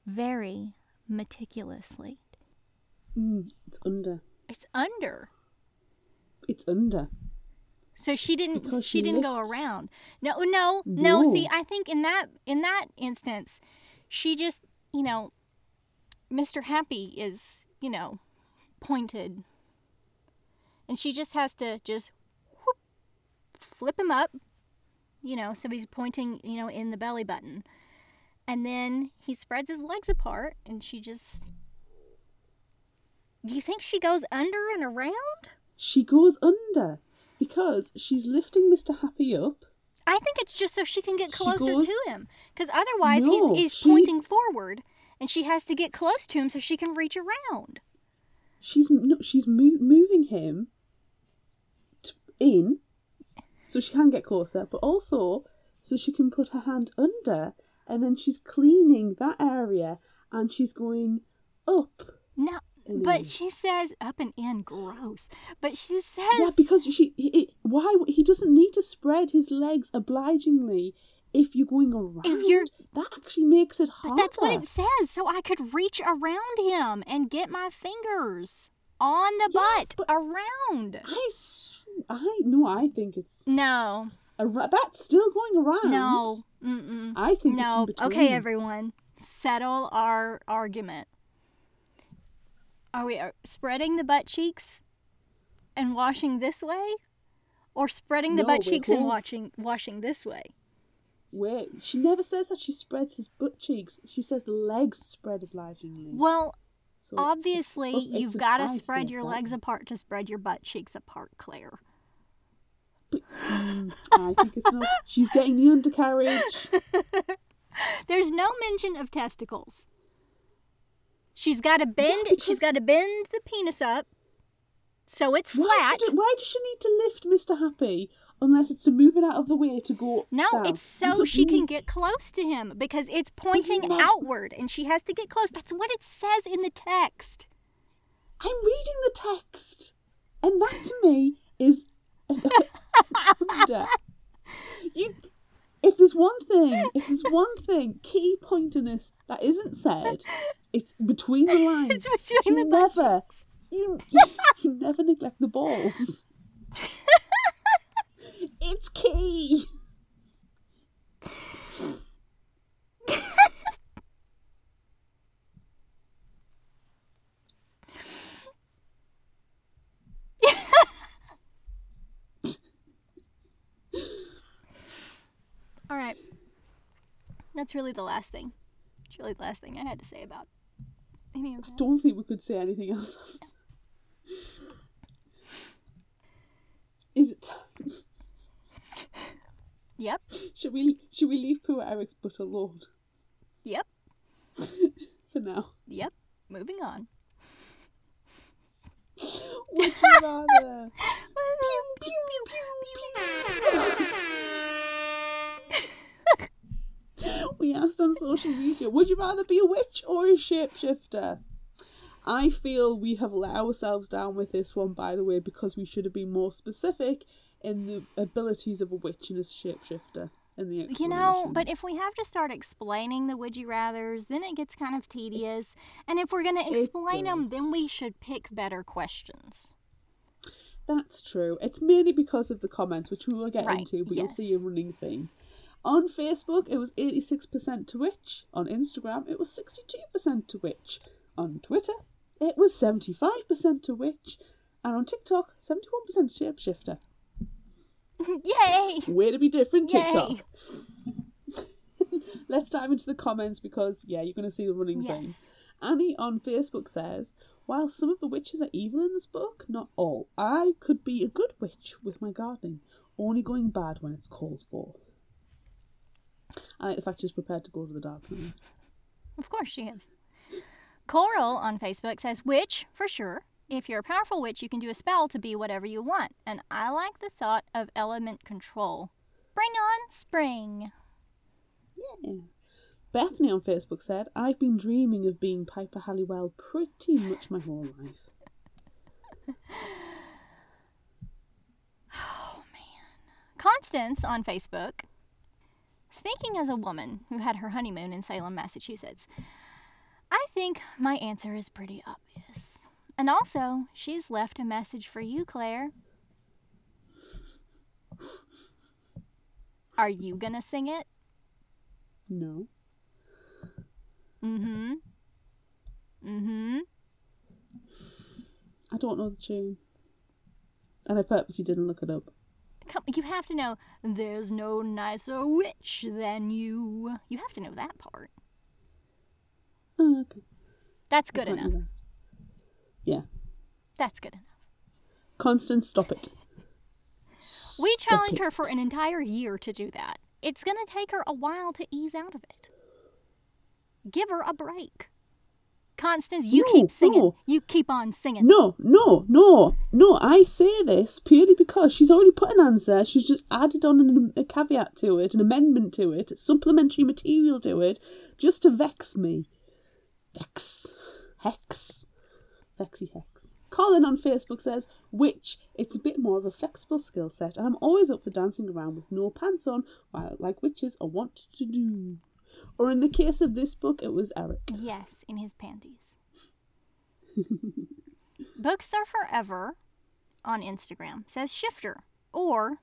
Speaker 1: very meticulously.
Speaker 2: Mm, it's under.
Speaker 1: It's under.
Speaker 2: It's under.
Speaker 1: So she didn't
Speaker 2: Because
Speaker 1: she,
Speaker 2: she
Speaker 1: didn't go around. No, no, no,
Speaker 2: No.
Speaker 1: see, I think in that in that instance, she just, you know, Mr. Happy is, you know, pointed. And she just has to just flip him up, you know, so he's pointing, you know, in the belly button. And then he spreads his legs apart and she just Do you think she goes under and around?
Speaker 2: She goes under because she's lifting Mr. Happy up.
Speaker 1: I think it's just so she can get closer
Speaker 2: goes-
Speaker 1: to him. Because otherwise,
Speaker 2: No,
Speaker 1: he's, he's
Speaker 2: she-
Speaker 1: pointing forward, and she has to get close to him so she can reach around.
Speaker 2: She's no, she's mo- moving him t- in so she can get closer, but also so she can put her hand under, and then she's cleaning that area, and she's going up.
Speaker 1: No, but
Speaker 2: in.
Speaker 1: she says up and in, gross. But she says,
Speaker 2: Yeah, because she he, why he doesn't need to spread his legs obligingly if you're going around.
Speaker 1: If you're-
Speaker 2: that actually makes it
Speaker 1: hard.
Speaker 2: but
Speaker 1: that's what it says, so I could reach around him and get my fingers on the
Speaker 2: Yeah,
Speaker 1: butt
Speaker 2: but-
Speaker 1: around.
Speaker 2: I I no, I think it's
Speaker 1: No,
Speaker 2: ar- that's still going around.
Speaker 1: no, mm-mm.
Speaker 2: I think
Speaker 1: no.
Speaker 2: it's in between.
Speaker 1: Okay, everyone, settle our argument. Are we uh, spreading the butt cheeks and washing this way, or spreading the
Speaker 2: No,
Speaker 1: butt cheeks and washing washing this way?
Speaker 2: Wait, she never says that she spreads his butt cheeks. She says the legs spread obligingly.
Speaker 1: Well,
Speaker 2: So
Speaker 1: obviously,
Speaker 2: it's
Speaker 1: you've got to spread your legs apart to spread your butt cheeks apart, Claire.
Speaker 2: But, mm, I think it's not. She's getting the undercarriage.
Speaker 1: There's no mention of testicles. She's got to bend.
Speaker 2: because-
Speaker 1: She's got to bend the penis up, so it's
Speaker 2: Why,
Speaker 1: flat.
Speaker 2: why does she need to lift Mr. Happy unless it's to move it out of the way to go
Speaker 1: No,
Speaker 2: down?
Speaker 1: it's so she can get close to him because it's pointing outward and she has to get close. That's what it says in the text.
Speaker 2: I'm reading the text, and that to me is. You, if there's one thing, if there's one thing, key point in this that isn't said, it's between the lines.
Speaker 1: It's between
Speaker 2: you
Speaker 1: the
Speaker 2: never, you, you never neglect the balls. it's key.
Speaker 1: That's really the last thing. It's really the last thing I had to say about any of
Speaker 2: I don't think we could say anything else. Is it time?
Speaker 1: Yep.
Speaker 2: Should we should we leave poor Eric's but alone
Speaker 1: Yep.
Speaker 2: for now?
Speaker 1: Yep. Moving on.
Speaker 2: Would you rather? We asked on social media, would you rather be a witch or a shapeshifter? I feel we have let ourselves down with this one, by the way, because we should have been more specific in the abilities of a witch and a shapeshifter in the
Speaker 1: You know, but if we have to start explaining the would you rather's, then it gets kind of tedious. And if we're going to explain them, then we should pick better questions.
Speaker 2: That's true. It's mainly because of the comments, which we will get
Speaker 1: Right,
Speaker 2: into, but you'll see a running theme. On Facebook, it was 86% to witch. On Instagram, it was 62% to witch. On Twitter, it was 75% to witch. And on TikTok, 71% shapeshifter.
Speaker 1: Yay!
Speaker 2: Way to be different,
Speaker 1: Yay.
Speaker 2: TikTok. Let's dive into the comments because, yeah, you're going to see the running.
Speaker 1: Yes.
Speaker 2: Annie on Facebook says, While some of the witches are evil in this book, not all. I could be a good witch with my gardening, only going bad when it's called for. I like the fact she's prepared to go to the dark side.
Speaker 1: Of course she is. Coral on Facebook says, Witch, for sure. If you're a powerful witch, you can do a spell to be whatever you want. And I like the thought of element control. Bring on spring.
Speaker 2: Yeah. Bethany on Facebook said, I've been dreaming of being Piper Halliwell pretty much my whole life. Oh, man.
Speaker 1: Constance on Facebook. Speaking as a woman who had her honeymoon in Salem, Massachusetts, I think my answer is pretty obvious. And also, she's left a message for you, Claire. Are you gonna sing it?
Speaker 2: No.
Speaker 1: Mm hmm. Mm hmm.
Speaker 2: I don't know the tune. And I purposely didn't look it up.
Speaker 1: Come, you have to know there's no nicer witch than you. You have to know that part.
Speaker 2: Oh, okay.
Speaker 1: That's good enough.
Speaker 2: Yeah.
Speaker 1: That's good enough.
Speaker 2: Constance, stop it.
Speaker 1: We
Speaker 2: Stop
Speaker 1: challenged her for an entire year to do that. It's going to take her a while to ease out of it. Give her a break. Constance, you
Speaker 2: No,
Speaker 1: keep singing.
Speaker 2: no.
Speaker 1: You keep on singing.
Speaker 2: No, no, no, no. I say this purely because she's already put an answer. She's just added on an, a caveat to it, an amendment to it, supplementary material to it, just to vex me. Vex. Hex. Vexy hex. Colin on Facebook says, which it's a bit more of a flexible skill set, and I'm always up for dancing around with no pants on, while like witches are wont to do. Or in the case of this book, it was Eric.
Speaker 1: Yes, in his panties. Books are forever on Instagram says shifter or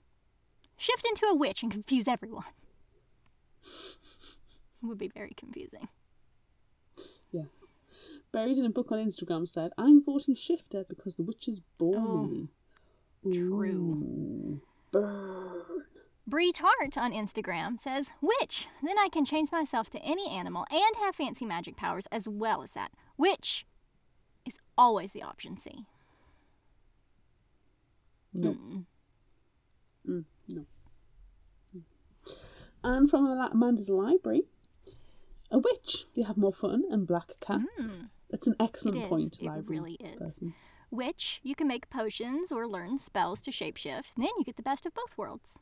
Speaker 1: shift into a witch and confuse everyone. Would be very confusing.
Speaker 2: Yes. Buried in a book on Instagram said, I'm voting shifter because the witches bore
Speaker 1: Oh,
Speaker 2: me.
Speaker 1: true.
Speaker 2: Ooh, burn.
Speaker 1: Bree Tart on Instagram says, Which? Then I can change myself to any animal and have fancy magic powers as well as that. Which is always the option C.
Speaker 2: No.
Speaker 1: Mm.
Speaker 2: Mm, no. Mm. And from Amanda's library, a witch. They have more fun and black cats. That's an excellent
Speaker 1: Mm. It
Speaker 2: point,
Speaker 1: It
Speaker 2: library
Speaker 1: really is.
Speaker 2: person.
Speaker 1: Which you can make potions or learn spells to shapeshift. Then you get the best of both worlds.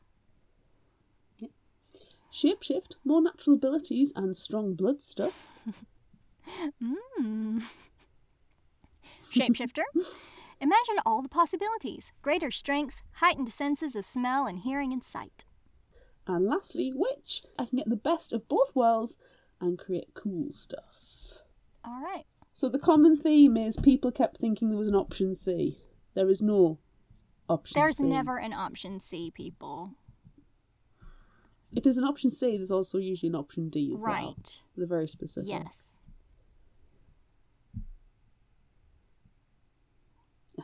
Speaker 2: Shapeshift, more natural abilities and strong blood stuff.
Speaker 1: Mm. Shapeshifter. Imagine all the possibilities greater strength, heightened senses of smell and hearing and sight.
Speaker 2: And lastly, witch. I can get the best of both worlds and create cool stuff.
Speaker 1: All right.
Speaker 2: So the common theme is people kept thinking there was an option C. There is no option
Speaker 1: There's
Speaker 2: C.
Speaker 1: never an option C, people.
Speaker 2: If there's an option C, there's also usually an option D as well.
Speaker 1: Right.
Speaker 2: They're very specific.
Speaker 1: Yes.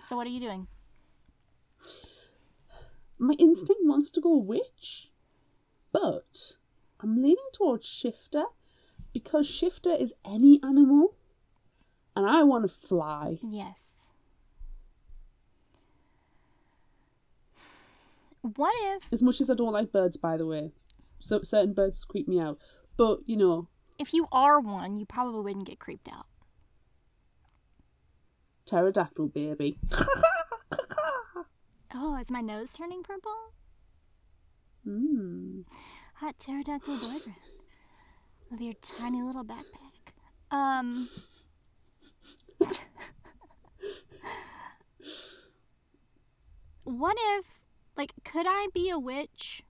Speaker 1: So what are you doing?
Speaker 2: My instinct wants to go witch, but I'm leaning towards shifter because shifter is any animal, and I want to fly.
Speaker 1: Yes. What if
Speaker 2: As much as I don't like birds, by the way, so certain birds creep me out. But you know,
Speaker 1: if you are one, you probably wouldn't get creeped out.
Speaker 2: pterodactyl baby.
Speaker 1: Oh, is my nose turning purple?
Speaker 2: Mmm.
Speaker 1: Hot pterodactyl boyfriend with your tiny little backpack. Um. what if, like, could I be a witch?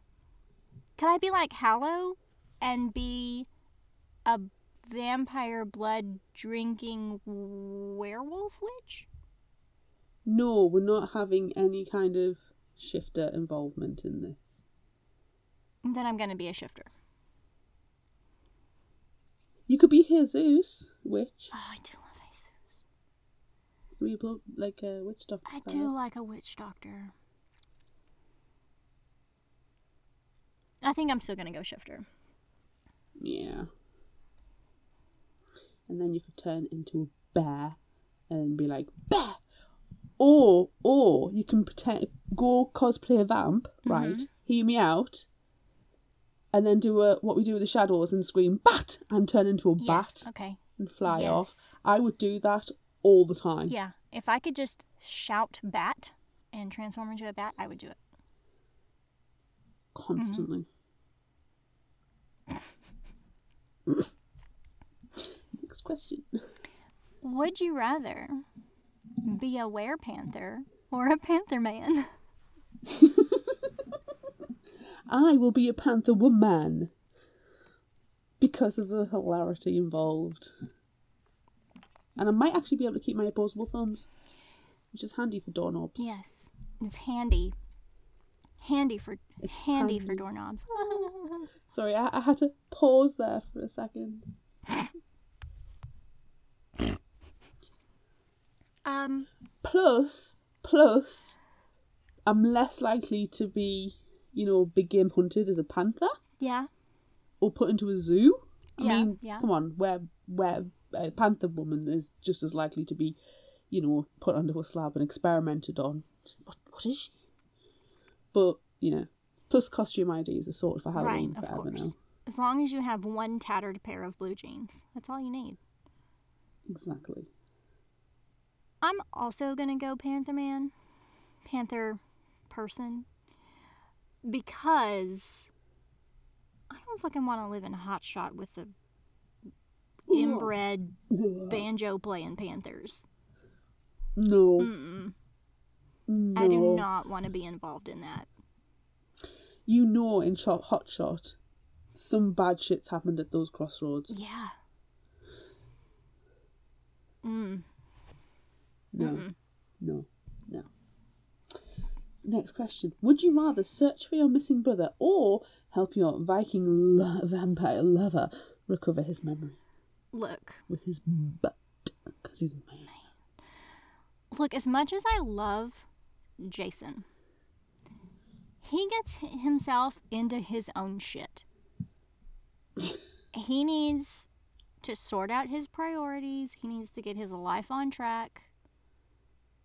Speaker 1: Could I be like Hallow and be a vampire blood drinking werewolf witch?
Speaker 2: No, we're not having any kind of shifter involvement in this.
Speaker 1: Then I'm gonna be a shifter.
Speaker 2: You could be Jesus, witch.
Speaker 1: Oh, I do love Jesus.
Speaker 2: We both like a witch doctor
Speaker 1: I
Speaker 2: style.
Speaker 1: do like a witch doctor. I think I'm still gonna go shifter.
Speaker 2: Yeah. And then you could turn into a bear and be like bear. Or or you can pretend go cosplay a vamp, mm-hmm. right? Hear me out. And then do a what we do with the shadows and scream bat and turn into a
Speaker 1: Yes.
Speaker 2: bat
Speaker 1: Okay.
Speaker 2: and fly
Speaker 1: Yes.
Speaker 2: off. I would do that all the time.
Speaker 1: Yeah. If I could just shout bat and transform into a bat, I would do it. Mm-hmm.
Speaker 2: Constantly. Next question.
Speaker 1: Would you rather be a werepanther or a panther man?
Speaker 2: I will be a panther woman because of the hilarity involved. And I might actually be able to keep my opposable thumbs, which is handy for doorknobs.
Speaker 1: Yes. It's handy. Handy for
Speaker 2: It's
Speaker 1: handy, for doorknobs.
Speaker 2: Sorry, I, I had to pause there for a second.
Speaker 1: um
Speaker 2: Plus, plus, I'm less likely to be, you know, big game hunted as a panther
Speaker 1: yeah.
Speaker 2: or put into a zoo. I
Speaker 1: Yeah,
Speaker 2: mean,
Speaker 1: yeah.
Speaker 2: come on, where where a panther woman is just as likely to be, you know, put under a slab and experimented on. What what is she? But you know, plus costume IDs are sorted for Halloween
Speaker 1: right,
Speaker 2: forever now.
Speaker 1: As long as you have one tattered pair of blue jeans. That's all you need.
Speaker 2: Exactly.
Speaker 1: I'm also gonna go Panther Man, Panther person, because I don't fucking want to live in Hot Shot with the inbred banjo playing Panthers.
Speaker 2: No.
Speaker 1: Mm-mm.
Speaker 2: No.
Speaker 1: I do not want to be involved in that.
Speaker 2: You know, in shot hot shot, some bad shits happened at those crossroads.
Speaker 1: Yeah. Mm.
Speaker 2: No. No. No. Next question. Would you rather search for your missing brother or help your Viking lo- vampire lover recover his memory
Speaker 1: Look,
Speaker 2: with his butt? Because he's man.
Speaker 1: look. As much as I love Jason, he gets himself into his own shit. he needs to sort out his priorities. He needs to get his life on track.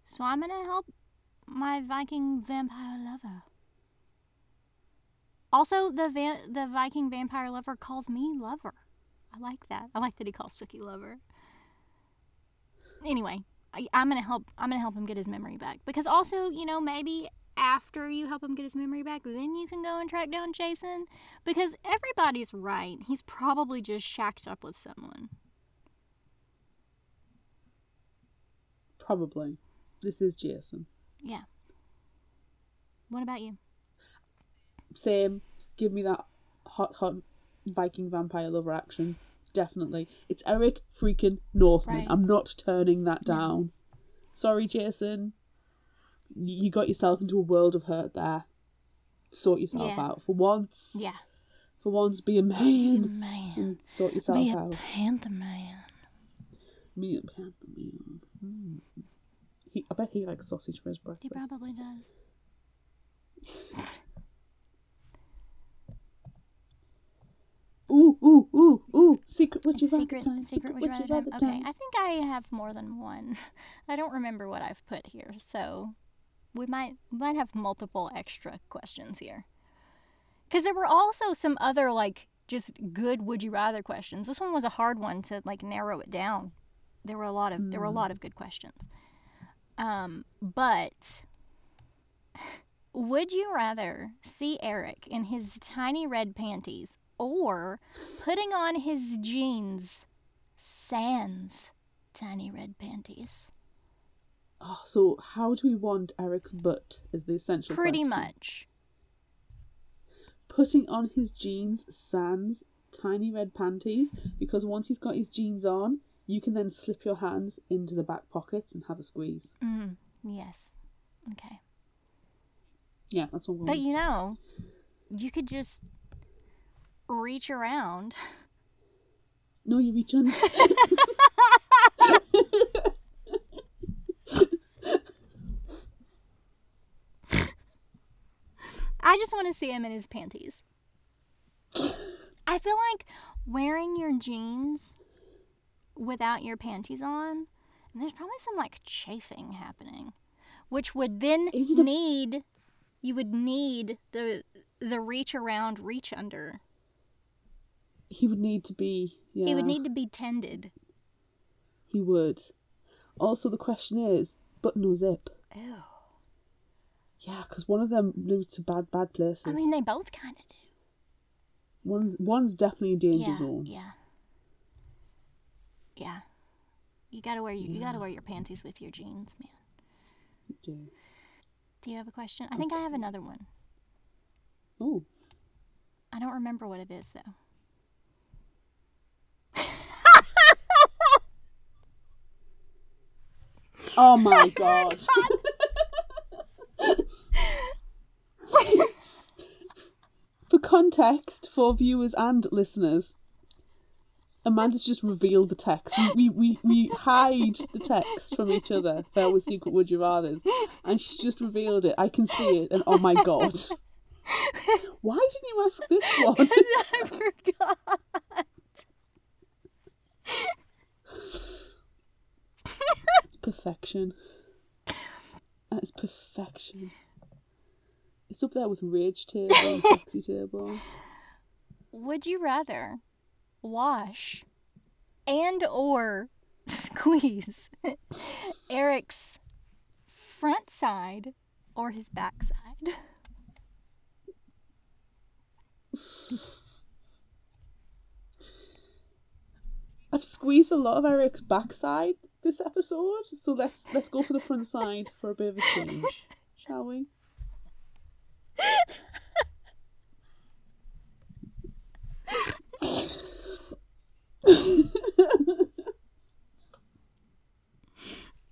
Speaker 1: So I'm gonna help my Viking vampire lover. Also, the va- the Viking vampire lover calls me lover. I like that. I like that he calls Sookie lover. Anyway, I, I'm gonna help. I'm gonna help him get his memory back because also, you know, maybe after you help him get his memory back, then you can go and track down Jason because everybody's right. He's probably just shacked up with someone.
Speaker 2: Probably. This is Jason.
Speaker 1: Yeah. What about you?
Speaker 2: Same. Give me that hot, hot Viking vampire lover action. Definitely. It's Eric freaking Northman.
Speaker 1: Right.
Speaker 2: I'm not turning that down. Sorry, Jason. You got yourself into a world of hurt there. Sort yourself
Speaker 1: Yeah.
Speaker 2: out. For once.
Speaker 1: Yeah.
Speaker 2: For once, be a man
Speaker 1: Man.
Speaker 2: and sort yourself
Speaker 1: Be a
Speaker 2: out.
Speaker 1: panther man.
Speaker 2: Me a panther man. Mm. He, I bet he likes sausage for his breakfast.
Speaker 1: He probably does.
Speaker 2: Secret would you rather
Speaker 1: secret,
Speaker 2: time?
Speaker 1: secret would you rather time? Okay, I think I have more than one. I don't remember what I've put here, so we might might have multiple extra questions here. Because there were also some other like just good would you rather questions. This one was a hard one to like narrow it down. There were a lot of there were a lot of good questions. Um, but would you rather see Eric in his tiny red panties or putting on his jeans sans tiny red panties?
Speaker 2: Oh, so how do we want Eric's butt? Is the essential
Speaker 1: Pretty
Speaker 2: question.
Speaker 1: much.
Speaker 2: Putting on his jeans sans tiny red panties because once he's got his jeans on, you can then slip your hands into the back pockets and have a squeeze.
Speaker 1: Mm, yes. Okay.
Speaker 2: Yeah, that's all.
Speaker 1: But you know, you could just reach around.
Speaker 2: No, you reach under.
Speaker 1: I just want to see him in his panties. I feel like wearing your jeans without your panties on, and there's probably some like chafing happening, which would then
Speaker 2: it a-
Speaker 1: need you would need the the reach around, reach under.
Speaker 2: He would need to be. Yeah,
Speaker 1: He would need to be tended.
Speaker 2: He would. Also, the question is, but no zip.
Speaker 1: Ew.
Speaker 2: Yeah, because one of them moves to bad, bad places.
Speaker 1: I mean, they both kind of do.
Speaker 2: One, one's definitely a danger
Speaker 1: yeah,
Speaker 2: zone.
Speaker 1: Yeah. Yeah. You gotta wear you, you gotta wear your panties with your jeans, man.
Speaker 2: Yeah.
Speaker 1: Do you have a question? I think I have another one.
Speaker 2: Oh,
Speaker 1: I don't remember what it is though.
Speaker 2: Oh my god. for context, for viewers and listeners, Amanda's just revealed the text. We, we, we, we hide the text from each other for our secret would you rather's, and she's just revealed it. I can see it, and oh my god. Why didn't you ask this one?
Speaker 1: I forgot.
Speaker 2: Perfection. That is perfection. It's up there with rage table and sexy table.
Speaker 1: Would you rather wash and or squeeze Eric's front side or his back side?
Speaker 2: I've squeezed a lot of Eric's backside this episode, so let's let's go for the front side for a bit of a change, shall we?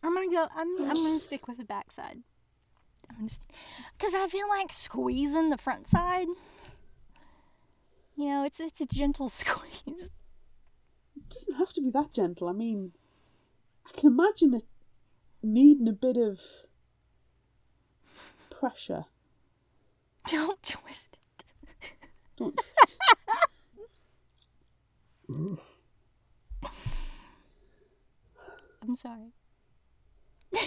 Speaker 1: I'm gonna go. I'm. I'm gonna stick with the backside. Because I feel like squeezing the front side. You know, it's it's a gentle squeeze.
Speaker 2: It doesn't have to be that gentle. I mean, I can imagine it needing a bit of pressure.
Speaker 1: Don't twist it.
Speaker 2: Don't twist it.
Speaker 1: I'm sorry.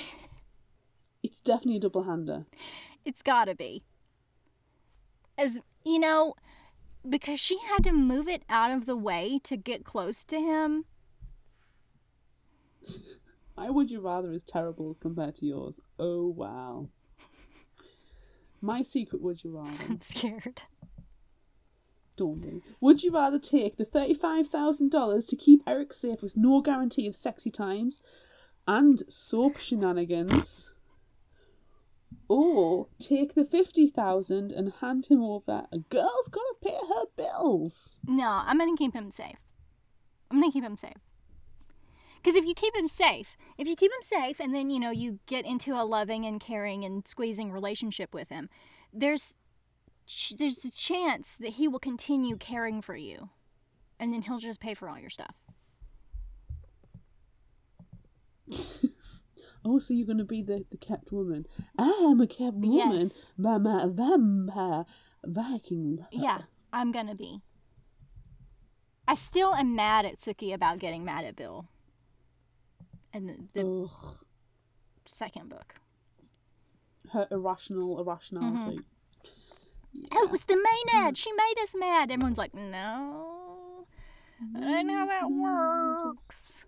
Speaker 2: It's definitely a double hander.
Speaker 1: It's gotta be. As you know, because she had to move it out of the way to get close to him.
Speaker 2: My would you rather is terrible compared to yours. Oh wow. My secret would you rather.
Speaker 1: I'm scared.
Speaker 2: Don't. Would you rather take the $35,000 to keep Eric safe with no guarantee of sexy times and soap shenanigans? Or take the 50000 and hand him over? A girl's gotta pay her bills.
Speaker 1: No, I'm gonna keep him safe. I'm gonna keep him safe. Because if you keep him safe, if you keep him safe and then, you know, you get into a loving and caring and squeezing relationship with him, there's there's the chance that he will continue caring for you. And then he'll just pay for all your stuff.
Speaker 2: Oh, so you're gonna be the, the kept woman. I'm a kept woman
Speaker 1: Yes.
Speaker 2: by my vampire Viking lover.
Speaker 1: Yeah, I'm gonna be. I still am mad at Sookie about getting mad at Bill. The,
Speaker 2: Ugh.
Speaker 1: second book.
Speaker 2: Her irrational irrationality. Mm-hmm.
Speaker 1: Oh, it was the Maynard. Mm. She made us mad. Everyone's like, no. I don't know how that mm, works.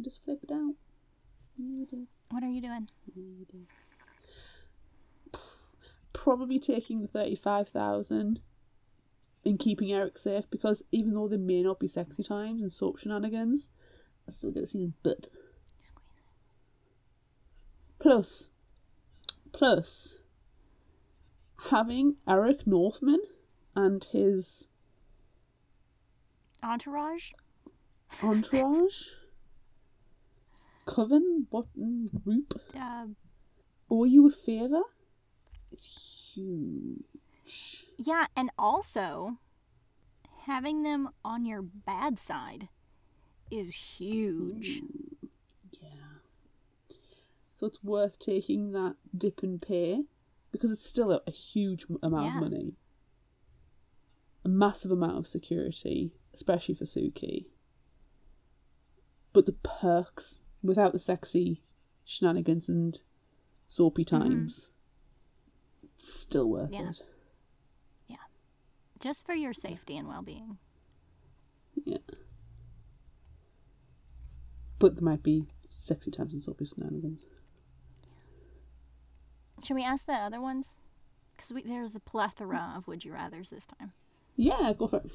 Speaker 2: Just flip it out. Yeah.
Speaker 1: What are you doing?
Speaker 2: Yeah. Probably taking the 35,000 and keeping Eric safe because even though there may not be sexy times and soap shenanigans, I still get to see his butt. Plus, plus, having Eric Northman and his
Speaker 1: Entourage?
Speaker 2: entourage, coven, button, group,
Speaker 1: Uh,
Speaker 2: owe you a favour? It's huge.
Speaker 1: Yeah, and also having them on your bad side is huge.
Speaker 2: Yeah. So it's worth taking that dip and pay because it's still a, a huge amount
Speaker 1: Yeah.
Speaker 2: of money. A massive amount of security, especially for Sookie. But the perks without the sexy shenanigans and soapy times, it's still worth
Speaker 1: Mm-hmm. Yeah.
Speaker 2: it.
Speaker 1: Just for your safety and well being.
Speaker 2: Yeah. But there might be sexy times and soapy shenanigans.
Speaker 1: Should we ask the other ones? Because there's a plethora of would you rathers this time.
Speaker 2: Yeah, go for it.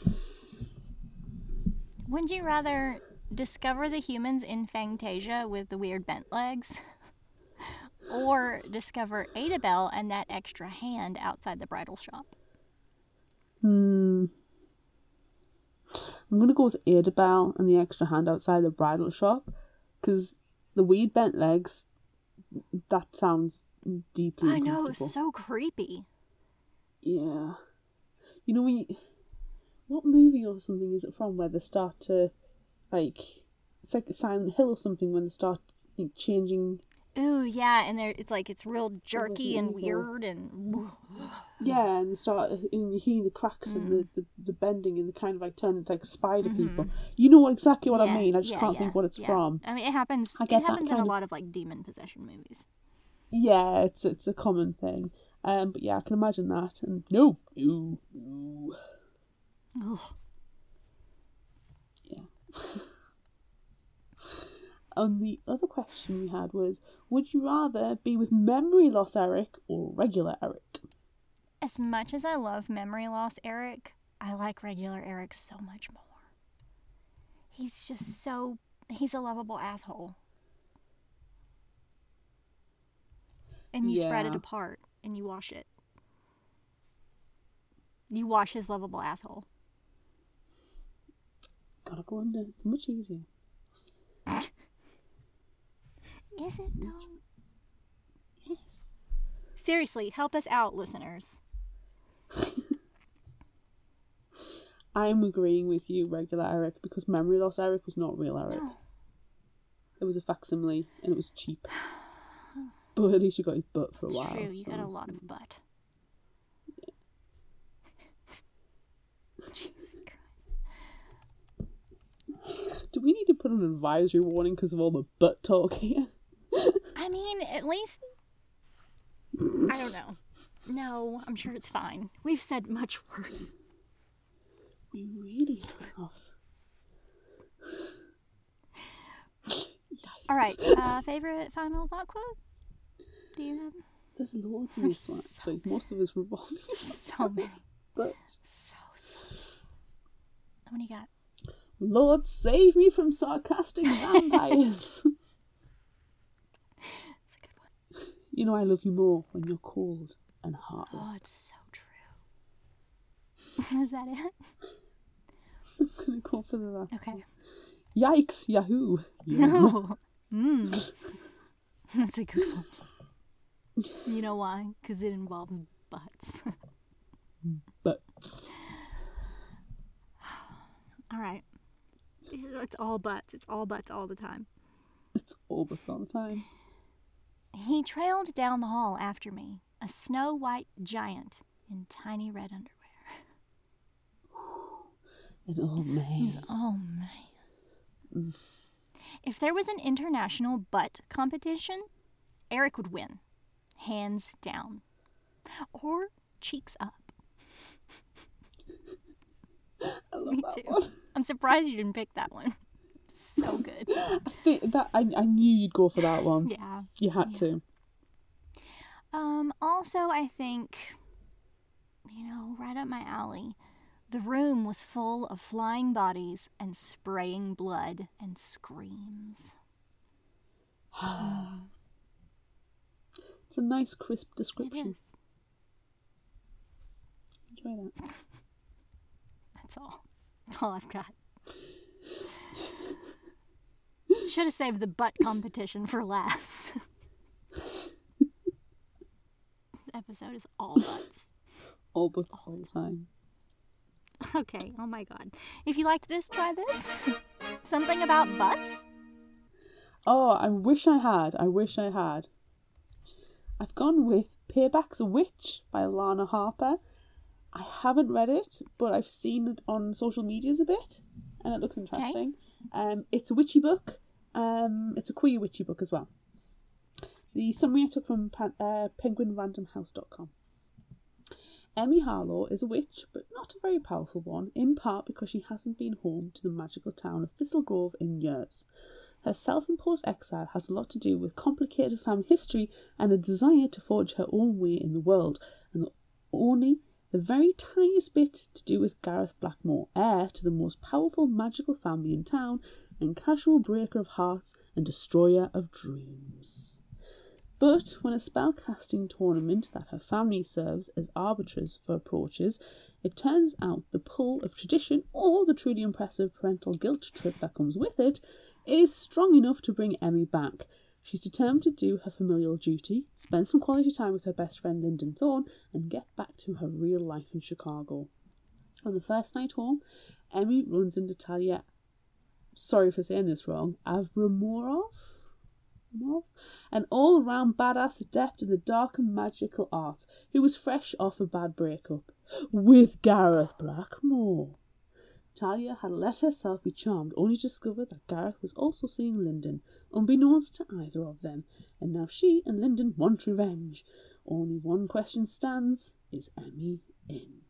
Speaker 1: Would you rather discover the humans in Fangtasia with the weird bent legs? Or discover Adabelle and that extra hand outside the bridal shop?
Speaker 2: Hmm. I'm gonna go with Adabelle and the extra hand outside the bridal shop, because the weed bent legs. That sounds deeply.
Speaker 1: I know, it's so creepy.
Speaker 2: Yeah. You know you, what movie or something is it from where they start to, like, it's like Silent Hill or something when they start like, changing.
Speaker 1: Ooh, yeah, and there it's like it's real jerky and weird and
Speaker 2: Yeah, and start and you hear the cracks and
Speaker 1: Mm.
Speaker 2: the, the, the bending and the kind of like turn into like spider people. You know exactly what I
Speaker 1: Mm-hmm.
Speaker 2: Mean. I just
Speaker 1: yeah,
Speaker 2: can't
Speaker 1: yeah,
Speaker 2: think what it's
Speaker 1: yeah.
Speaker 2: from.
Speaker 1: I mean, it happens.
Speaker 2: I
Speaker 1: It
Speaker 2: get that
Speaker 1: happens in a lot of like demon possession movies.
Speaker 2: Yeah, it's it's a common thing. Um, but yeah, I can imagine that. And no, no, no. Yeah. and the other question we had was: Would you rather be with memory loss Eric or regular Eric?
Speaker 1: As much as I love memory loss Eric, I like regular Eric so much more. He's just so he's a lovable asshole. And you spread it apart and you wash it. You wash his lovable asshole.
Speaker 2: Gotta go under. It's much easier.
Speaker 1: Is it though?
Speaker 2: Yes.
Speaker 1: Seriously, help us out, listeners.
Speaker 2: I'm agreeing with you, regular Eric, because memory loss Eric was not real Eric.
Speaker 1: No.
Speaker 2: It was a facsimile and it was cheap. But at least you got his butt for a
Speaker 1: It's
Speaker 2: while.
Speaker 1: true, you
Speaker 2: so
Speaker 1: got a lot of butt. Jesus Christ.
Speaker 2: Do we need to put an advisory warning because of all the butt talk here?
Speaker 1: I mean, at least. I don't know. No, I'm sure it's fine. We've said much worse.
Speaker 2: We really have.
Speaker 1: All right. Uh, favorite final thought quote? Do you have
Speaker 2: There's loads in this one, actually. Most of it's revolving.
Speaker 1: so many?
Speaker 2: but
Speaker 1: So, so. How many you got?
Speaker 2: Lord, save me from sarcastic vampires.
Speaker 1: That's a good one.
Speaker 2: You know I love you more when you're cold and heartless.
Speaker 1: Oh, it's so true. Is that it?
Speaker 2: I'm gonna go for the last.
Speaker 1: Okay.
Speaker 2: Yikes! Yahoo! Yeah.
Speaker 1: No. Mmm. That's a good one. You know why? Because it involves butts.
Speaker 2: butts.
Speaker 1: all right. It's all butts. It's all butts all the time.
Speaker 2: it's all butts all the time.
Speaker 1: He trailed down the hall after me, a snow white giant in tiny red underwear.
Speaker 2: An old man.
Speaker 1: He's old man. If there was an international butt competition, Eric would win, hands down, or cheeks up. Me too. I'm surprised you didn't pick that one. So good.
Speaker 2: I think that I, I knew you'd go for that one.
Speaker 1: Yeah.
Speaker 2: You had to.
Speaker 1: Um. Also, I think, you know, right up my alley. The room was full of flying bodies and spraying blood and screams.
Speaker 2: It's a nice crisp description. Enjoy that.
Speaker 1: That's all. That's all I've got. Should have saved the butt competition for last. this episode is all butts.
Speaker 2: All butts all the time.
Speaker 1: Okay, oh my god. If you liked this, try this. Something about butts?
Speaker 2: Oh, I wish I had. I wish I had. I've gone with Payback's Witch by Lana Harper. I haven't read it, but I've seen it on social medias a bit, and it looks interesting. Okay. Um, it's a witchy book. Um, it's a queer witchy book as well. The summary I took from pan- uh, penguinrandomhouse.com. Emmy Harlow is a witch, but not a very powerful one, in part because she hasn't been home to the magical town of Thistlegrove in years. Her self imposed exile has a lot to do with complicated family history and a desire to forge her own way in the world, and only the very tiniest bit to do with Gareth Blackmore, heir to the most powerful magical family in town, and casual breaker of hearts and destroyer of dreams. But when a spellcasting tournament that her family serves as arbiters for approaches, it turns out the pull of tradition, or the truly impressive parental guilt trip that comes with it, is strong enough to bring Emmy back. She's determined to do her familial duty, spend some quality time with her best friend Linden Thorn, and get back to her real life in Chicago. On the first night home, Emmy runs into Talia. Sorry for saying this wrong. Avramorov? An all round badass adept in the dark and magical arts who was fresh off a bad breakup with Gareth Blackmore. Talia had let herself be charmed, only to discover that Gareth was also seeing Linden, unbeknownst to either of them, and now she and Linden want revenge. Only one question stands is Emmy in?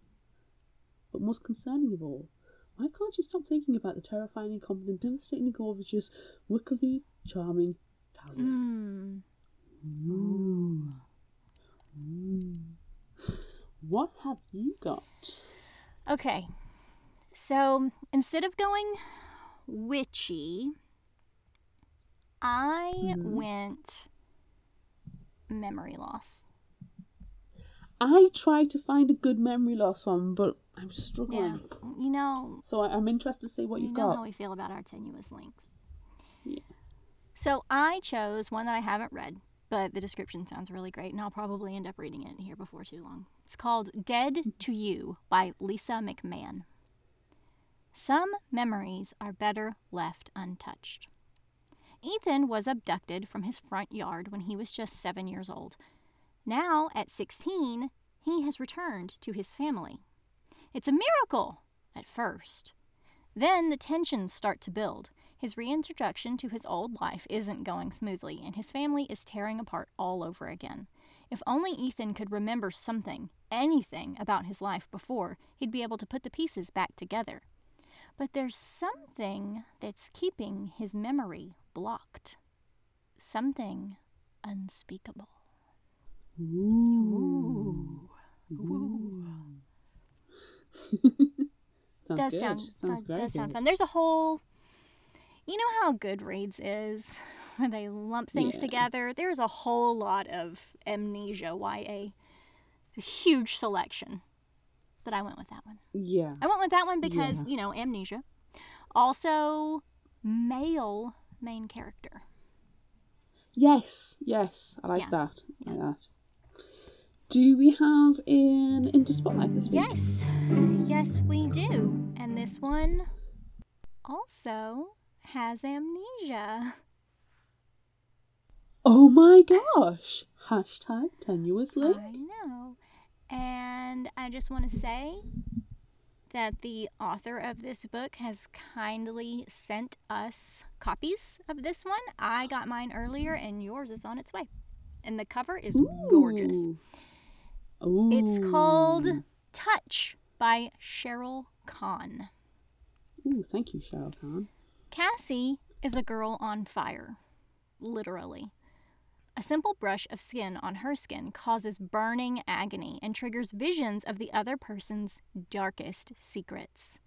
Speaker 2: But most concerning of all, why can't you stop thinking about the terrifying, incompetent, devastatingly gorgeous, wickedly charming Talia?
Speaker 1: Hmm.
Speaker 2: Ooh. Ooh. What have you got?
Speaker 1: Okay. So instead of going witchy, I
Speaker 2: Mhm.
Speaker 1: went memory loss.
Speaker 2: I tried to find a good memory loss one, but I was
Speaker 1: Yeah.
Speaker 2: struggling.
Speaker 1: You know,
Speaker 2: So I, I'm interested to see what
Speaker 1: you've
Speaker 2: you've
Speaker 1: know
Speaker 2: got.
Speaker 1: how we feel about our tenuous links.
Speaker 2: Yeah.
Speaker 1: So I chose one that I haven't read, but the description sounds really great, and I'll probably end up reading it here before too long. It's called Dead to You by Lisa McMann. Some memories are better left untouched. Ethan was abducted from his front yard when he was just seven years old. Now, at 16, he has returned to his family. It's a miracle at first. Then the tensions start to build. His reintroduction to his old life isn't going smoothly, and his family is tearing apart all over again. If only Ethan could remember something, anything about his life before, he'd be able to put the pieces back together. But there's something that's keeping his memory blocked. Something unspeakable.
Speaker 2: Ooh. Sounds
Speaker 1: does
Speaker 2: good.
Speaker 1: sound,
Speaker 2: Sounds
Speaker 1: sound- does sound fun. There's a whole, you know how good Goodreads is, where they lump things
Speaker 2: Yeah.
Speaker 1: together. There's a whole lot of amnesia YA. It's a huge selection, but I went with that one.
Speaker 2: Yeah.
Speaker 1: I went with that one because
Speaker 2: Yeah.
Speaker 1: you know amnesia. Also, male main character.
Speaker 2: Yes, yes. I like
Speaker 1: Yeah.
Speaker 2: that. I like that. Do we have an Indie Spotlight this week?
Speaker 1: Yes, yes, we do. And this one also has amnesia.
Speaker 2: Oh my gosh! Hashtag tenuous link.
Speaker 1: I know. And I just want to say that the author of this book has kindly sent us copies of this one. I got mine earlier, and yours is on its way. And the cover is gorgeous.
Speaker 2: Ooh.
Speaker 1: It's called Touch by Cheryl Kahn.
Speaker 2: Ooh, thank you, Cheryl Khan.
Speaker 1: Cassie is a girl on fire, literally. A simple brush of skin on her skin causes burning agony and triggers visions of the other person's darkest secrets.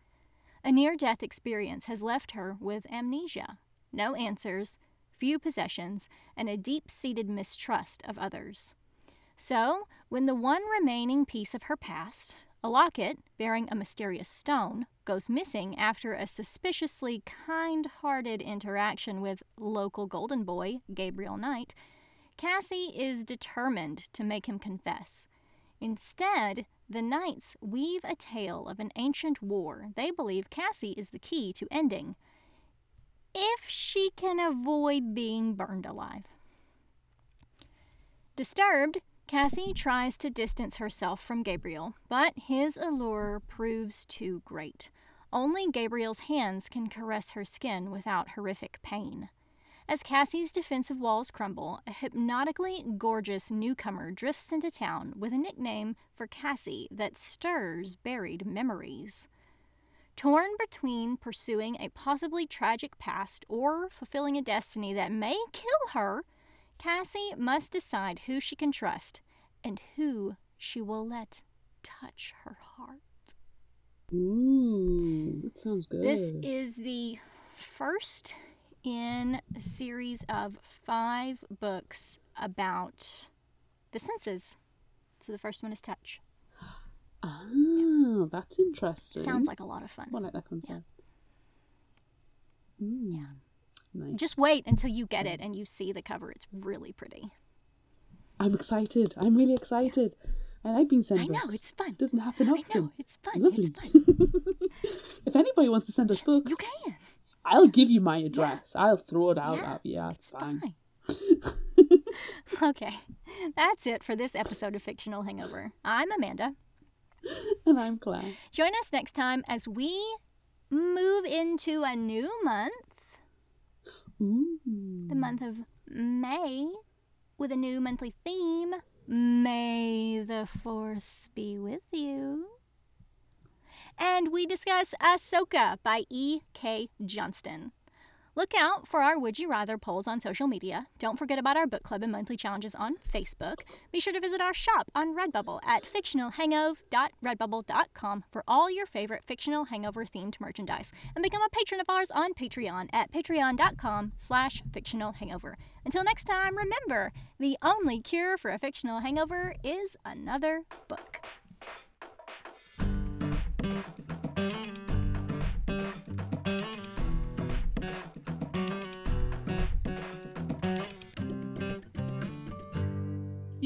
Speaker 1: A near death experience has left her with amnesia, no answers, few possessions, and a deep seated mistrust of others. So, when the one remaining piece of her past, a locket bearing a mysterious stone, goes missing after a suspiciously kind hearted interaction with local golden boy, Gabriel Knight, Cassie is determined to make him confess. Instead, the Knights weave a tale of an ancient war they believe Cassie is the key to ending, if she can avoid being burned alive. Disturbed, Cassie tries to distance herself from Gabriel, but his allure proves too great. Only Gabriel's hands can caress her skin without horrific pain. As Cassie's defensive walls crumble, a hypnotically gorgeous newcomer drifts into town with a nickname for Cassie that stirs buried memories. Torn between pursuing a possibly tragic past or fulfilling a destiny that may kill her, Cassie must decide who she can trust and who she will let touch her heart.
Speaker 2: Ooh, that sounds good.
Speaker 1: This is the first in a series of five books about the senses. So the first one is touch.
Speaker 2: Ah, that's interesting.
Speaker 1: Sounds like a lot of fun.
Speaker 2: I like that concept. Mm,
Speaker 1: Yeah.
Speaker 2: Nice.
Speaker 1: Just wait until you get it and you see the cover. It's really pretty.
Speaker 2: I'm excited. I'm really excited. And I've been sent
Speaker 1: I know, it's fun.
Speaker 2: It doesn't happen often.
Speaker 1: I know, it's fun.
Speaker 2: lovely.
Speaker 1: It's fun.
Speaker 2: if anybody wants to send us books,
Speaker 1: You can.
Speaker 2: I'll give you my address. I'll throw it out
Speaker 1: Yeah,
Speaker 2: at you. Yeah, it's,
Speaker 1: It's
Speaker 2: fine.
Speaker 1: fine. okay, that's it for this episode of Fictional Hangover. I'm Amanda.
Speaker 2: And I'm Claire.
Speaker 1: Join us next time as we move into a new month,
Speaker 2: Ooh.
Speaker 1: the month of May, with a new monthly theme May the Force be with you. And we discuss Ahsoka by E.K. Johnston. Look out for our Would You Rather polls on social media. Don't forget about our book club and monthly challenges on Facebook. Be sure to visit our shop on Redbubble at fictionalhangover.redbubble.com for all your favorite fictional hangover themed merchandise. And become a patron of ours on Patreon at patreon.com slash fictional hangover. Until next time, remember, the only cure for a fictional hangover is another book.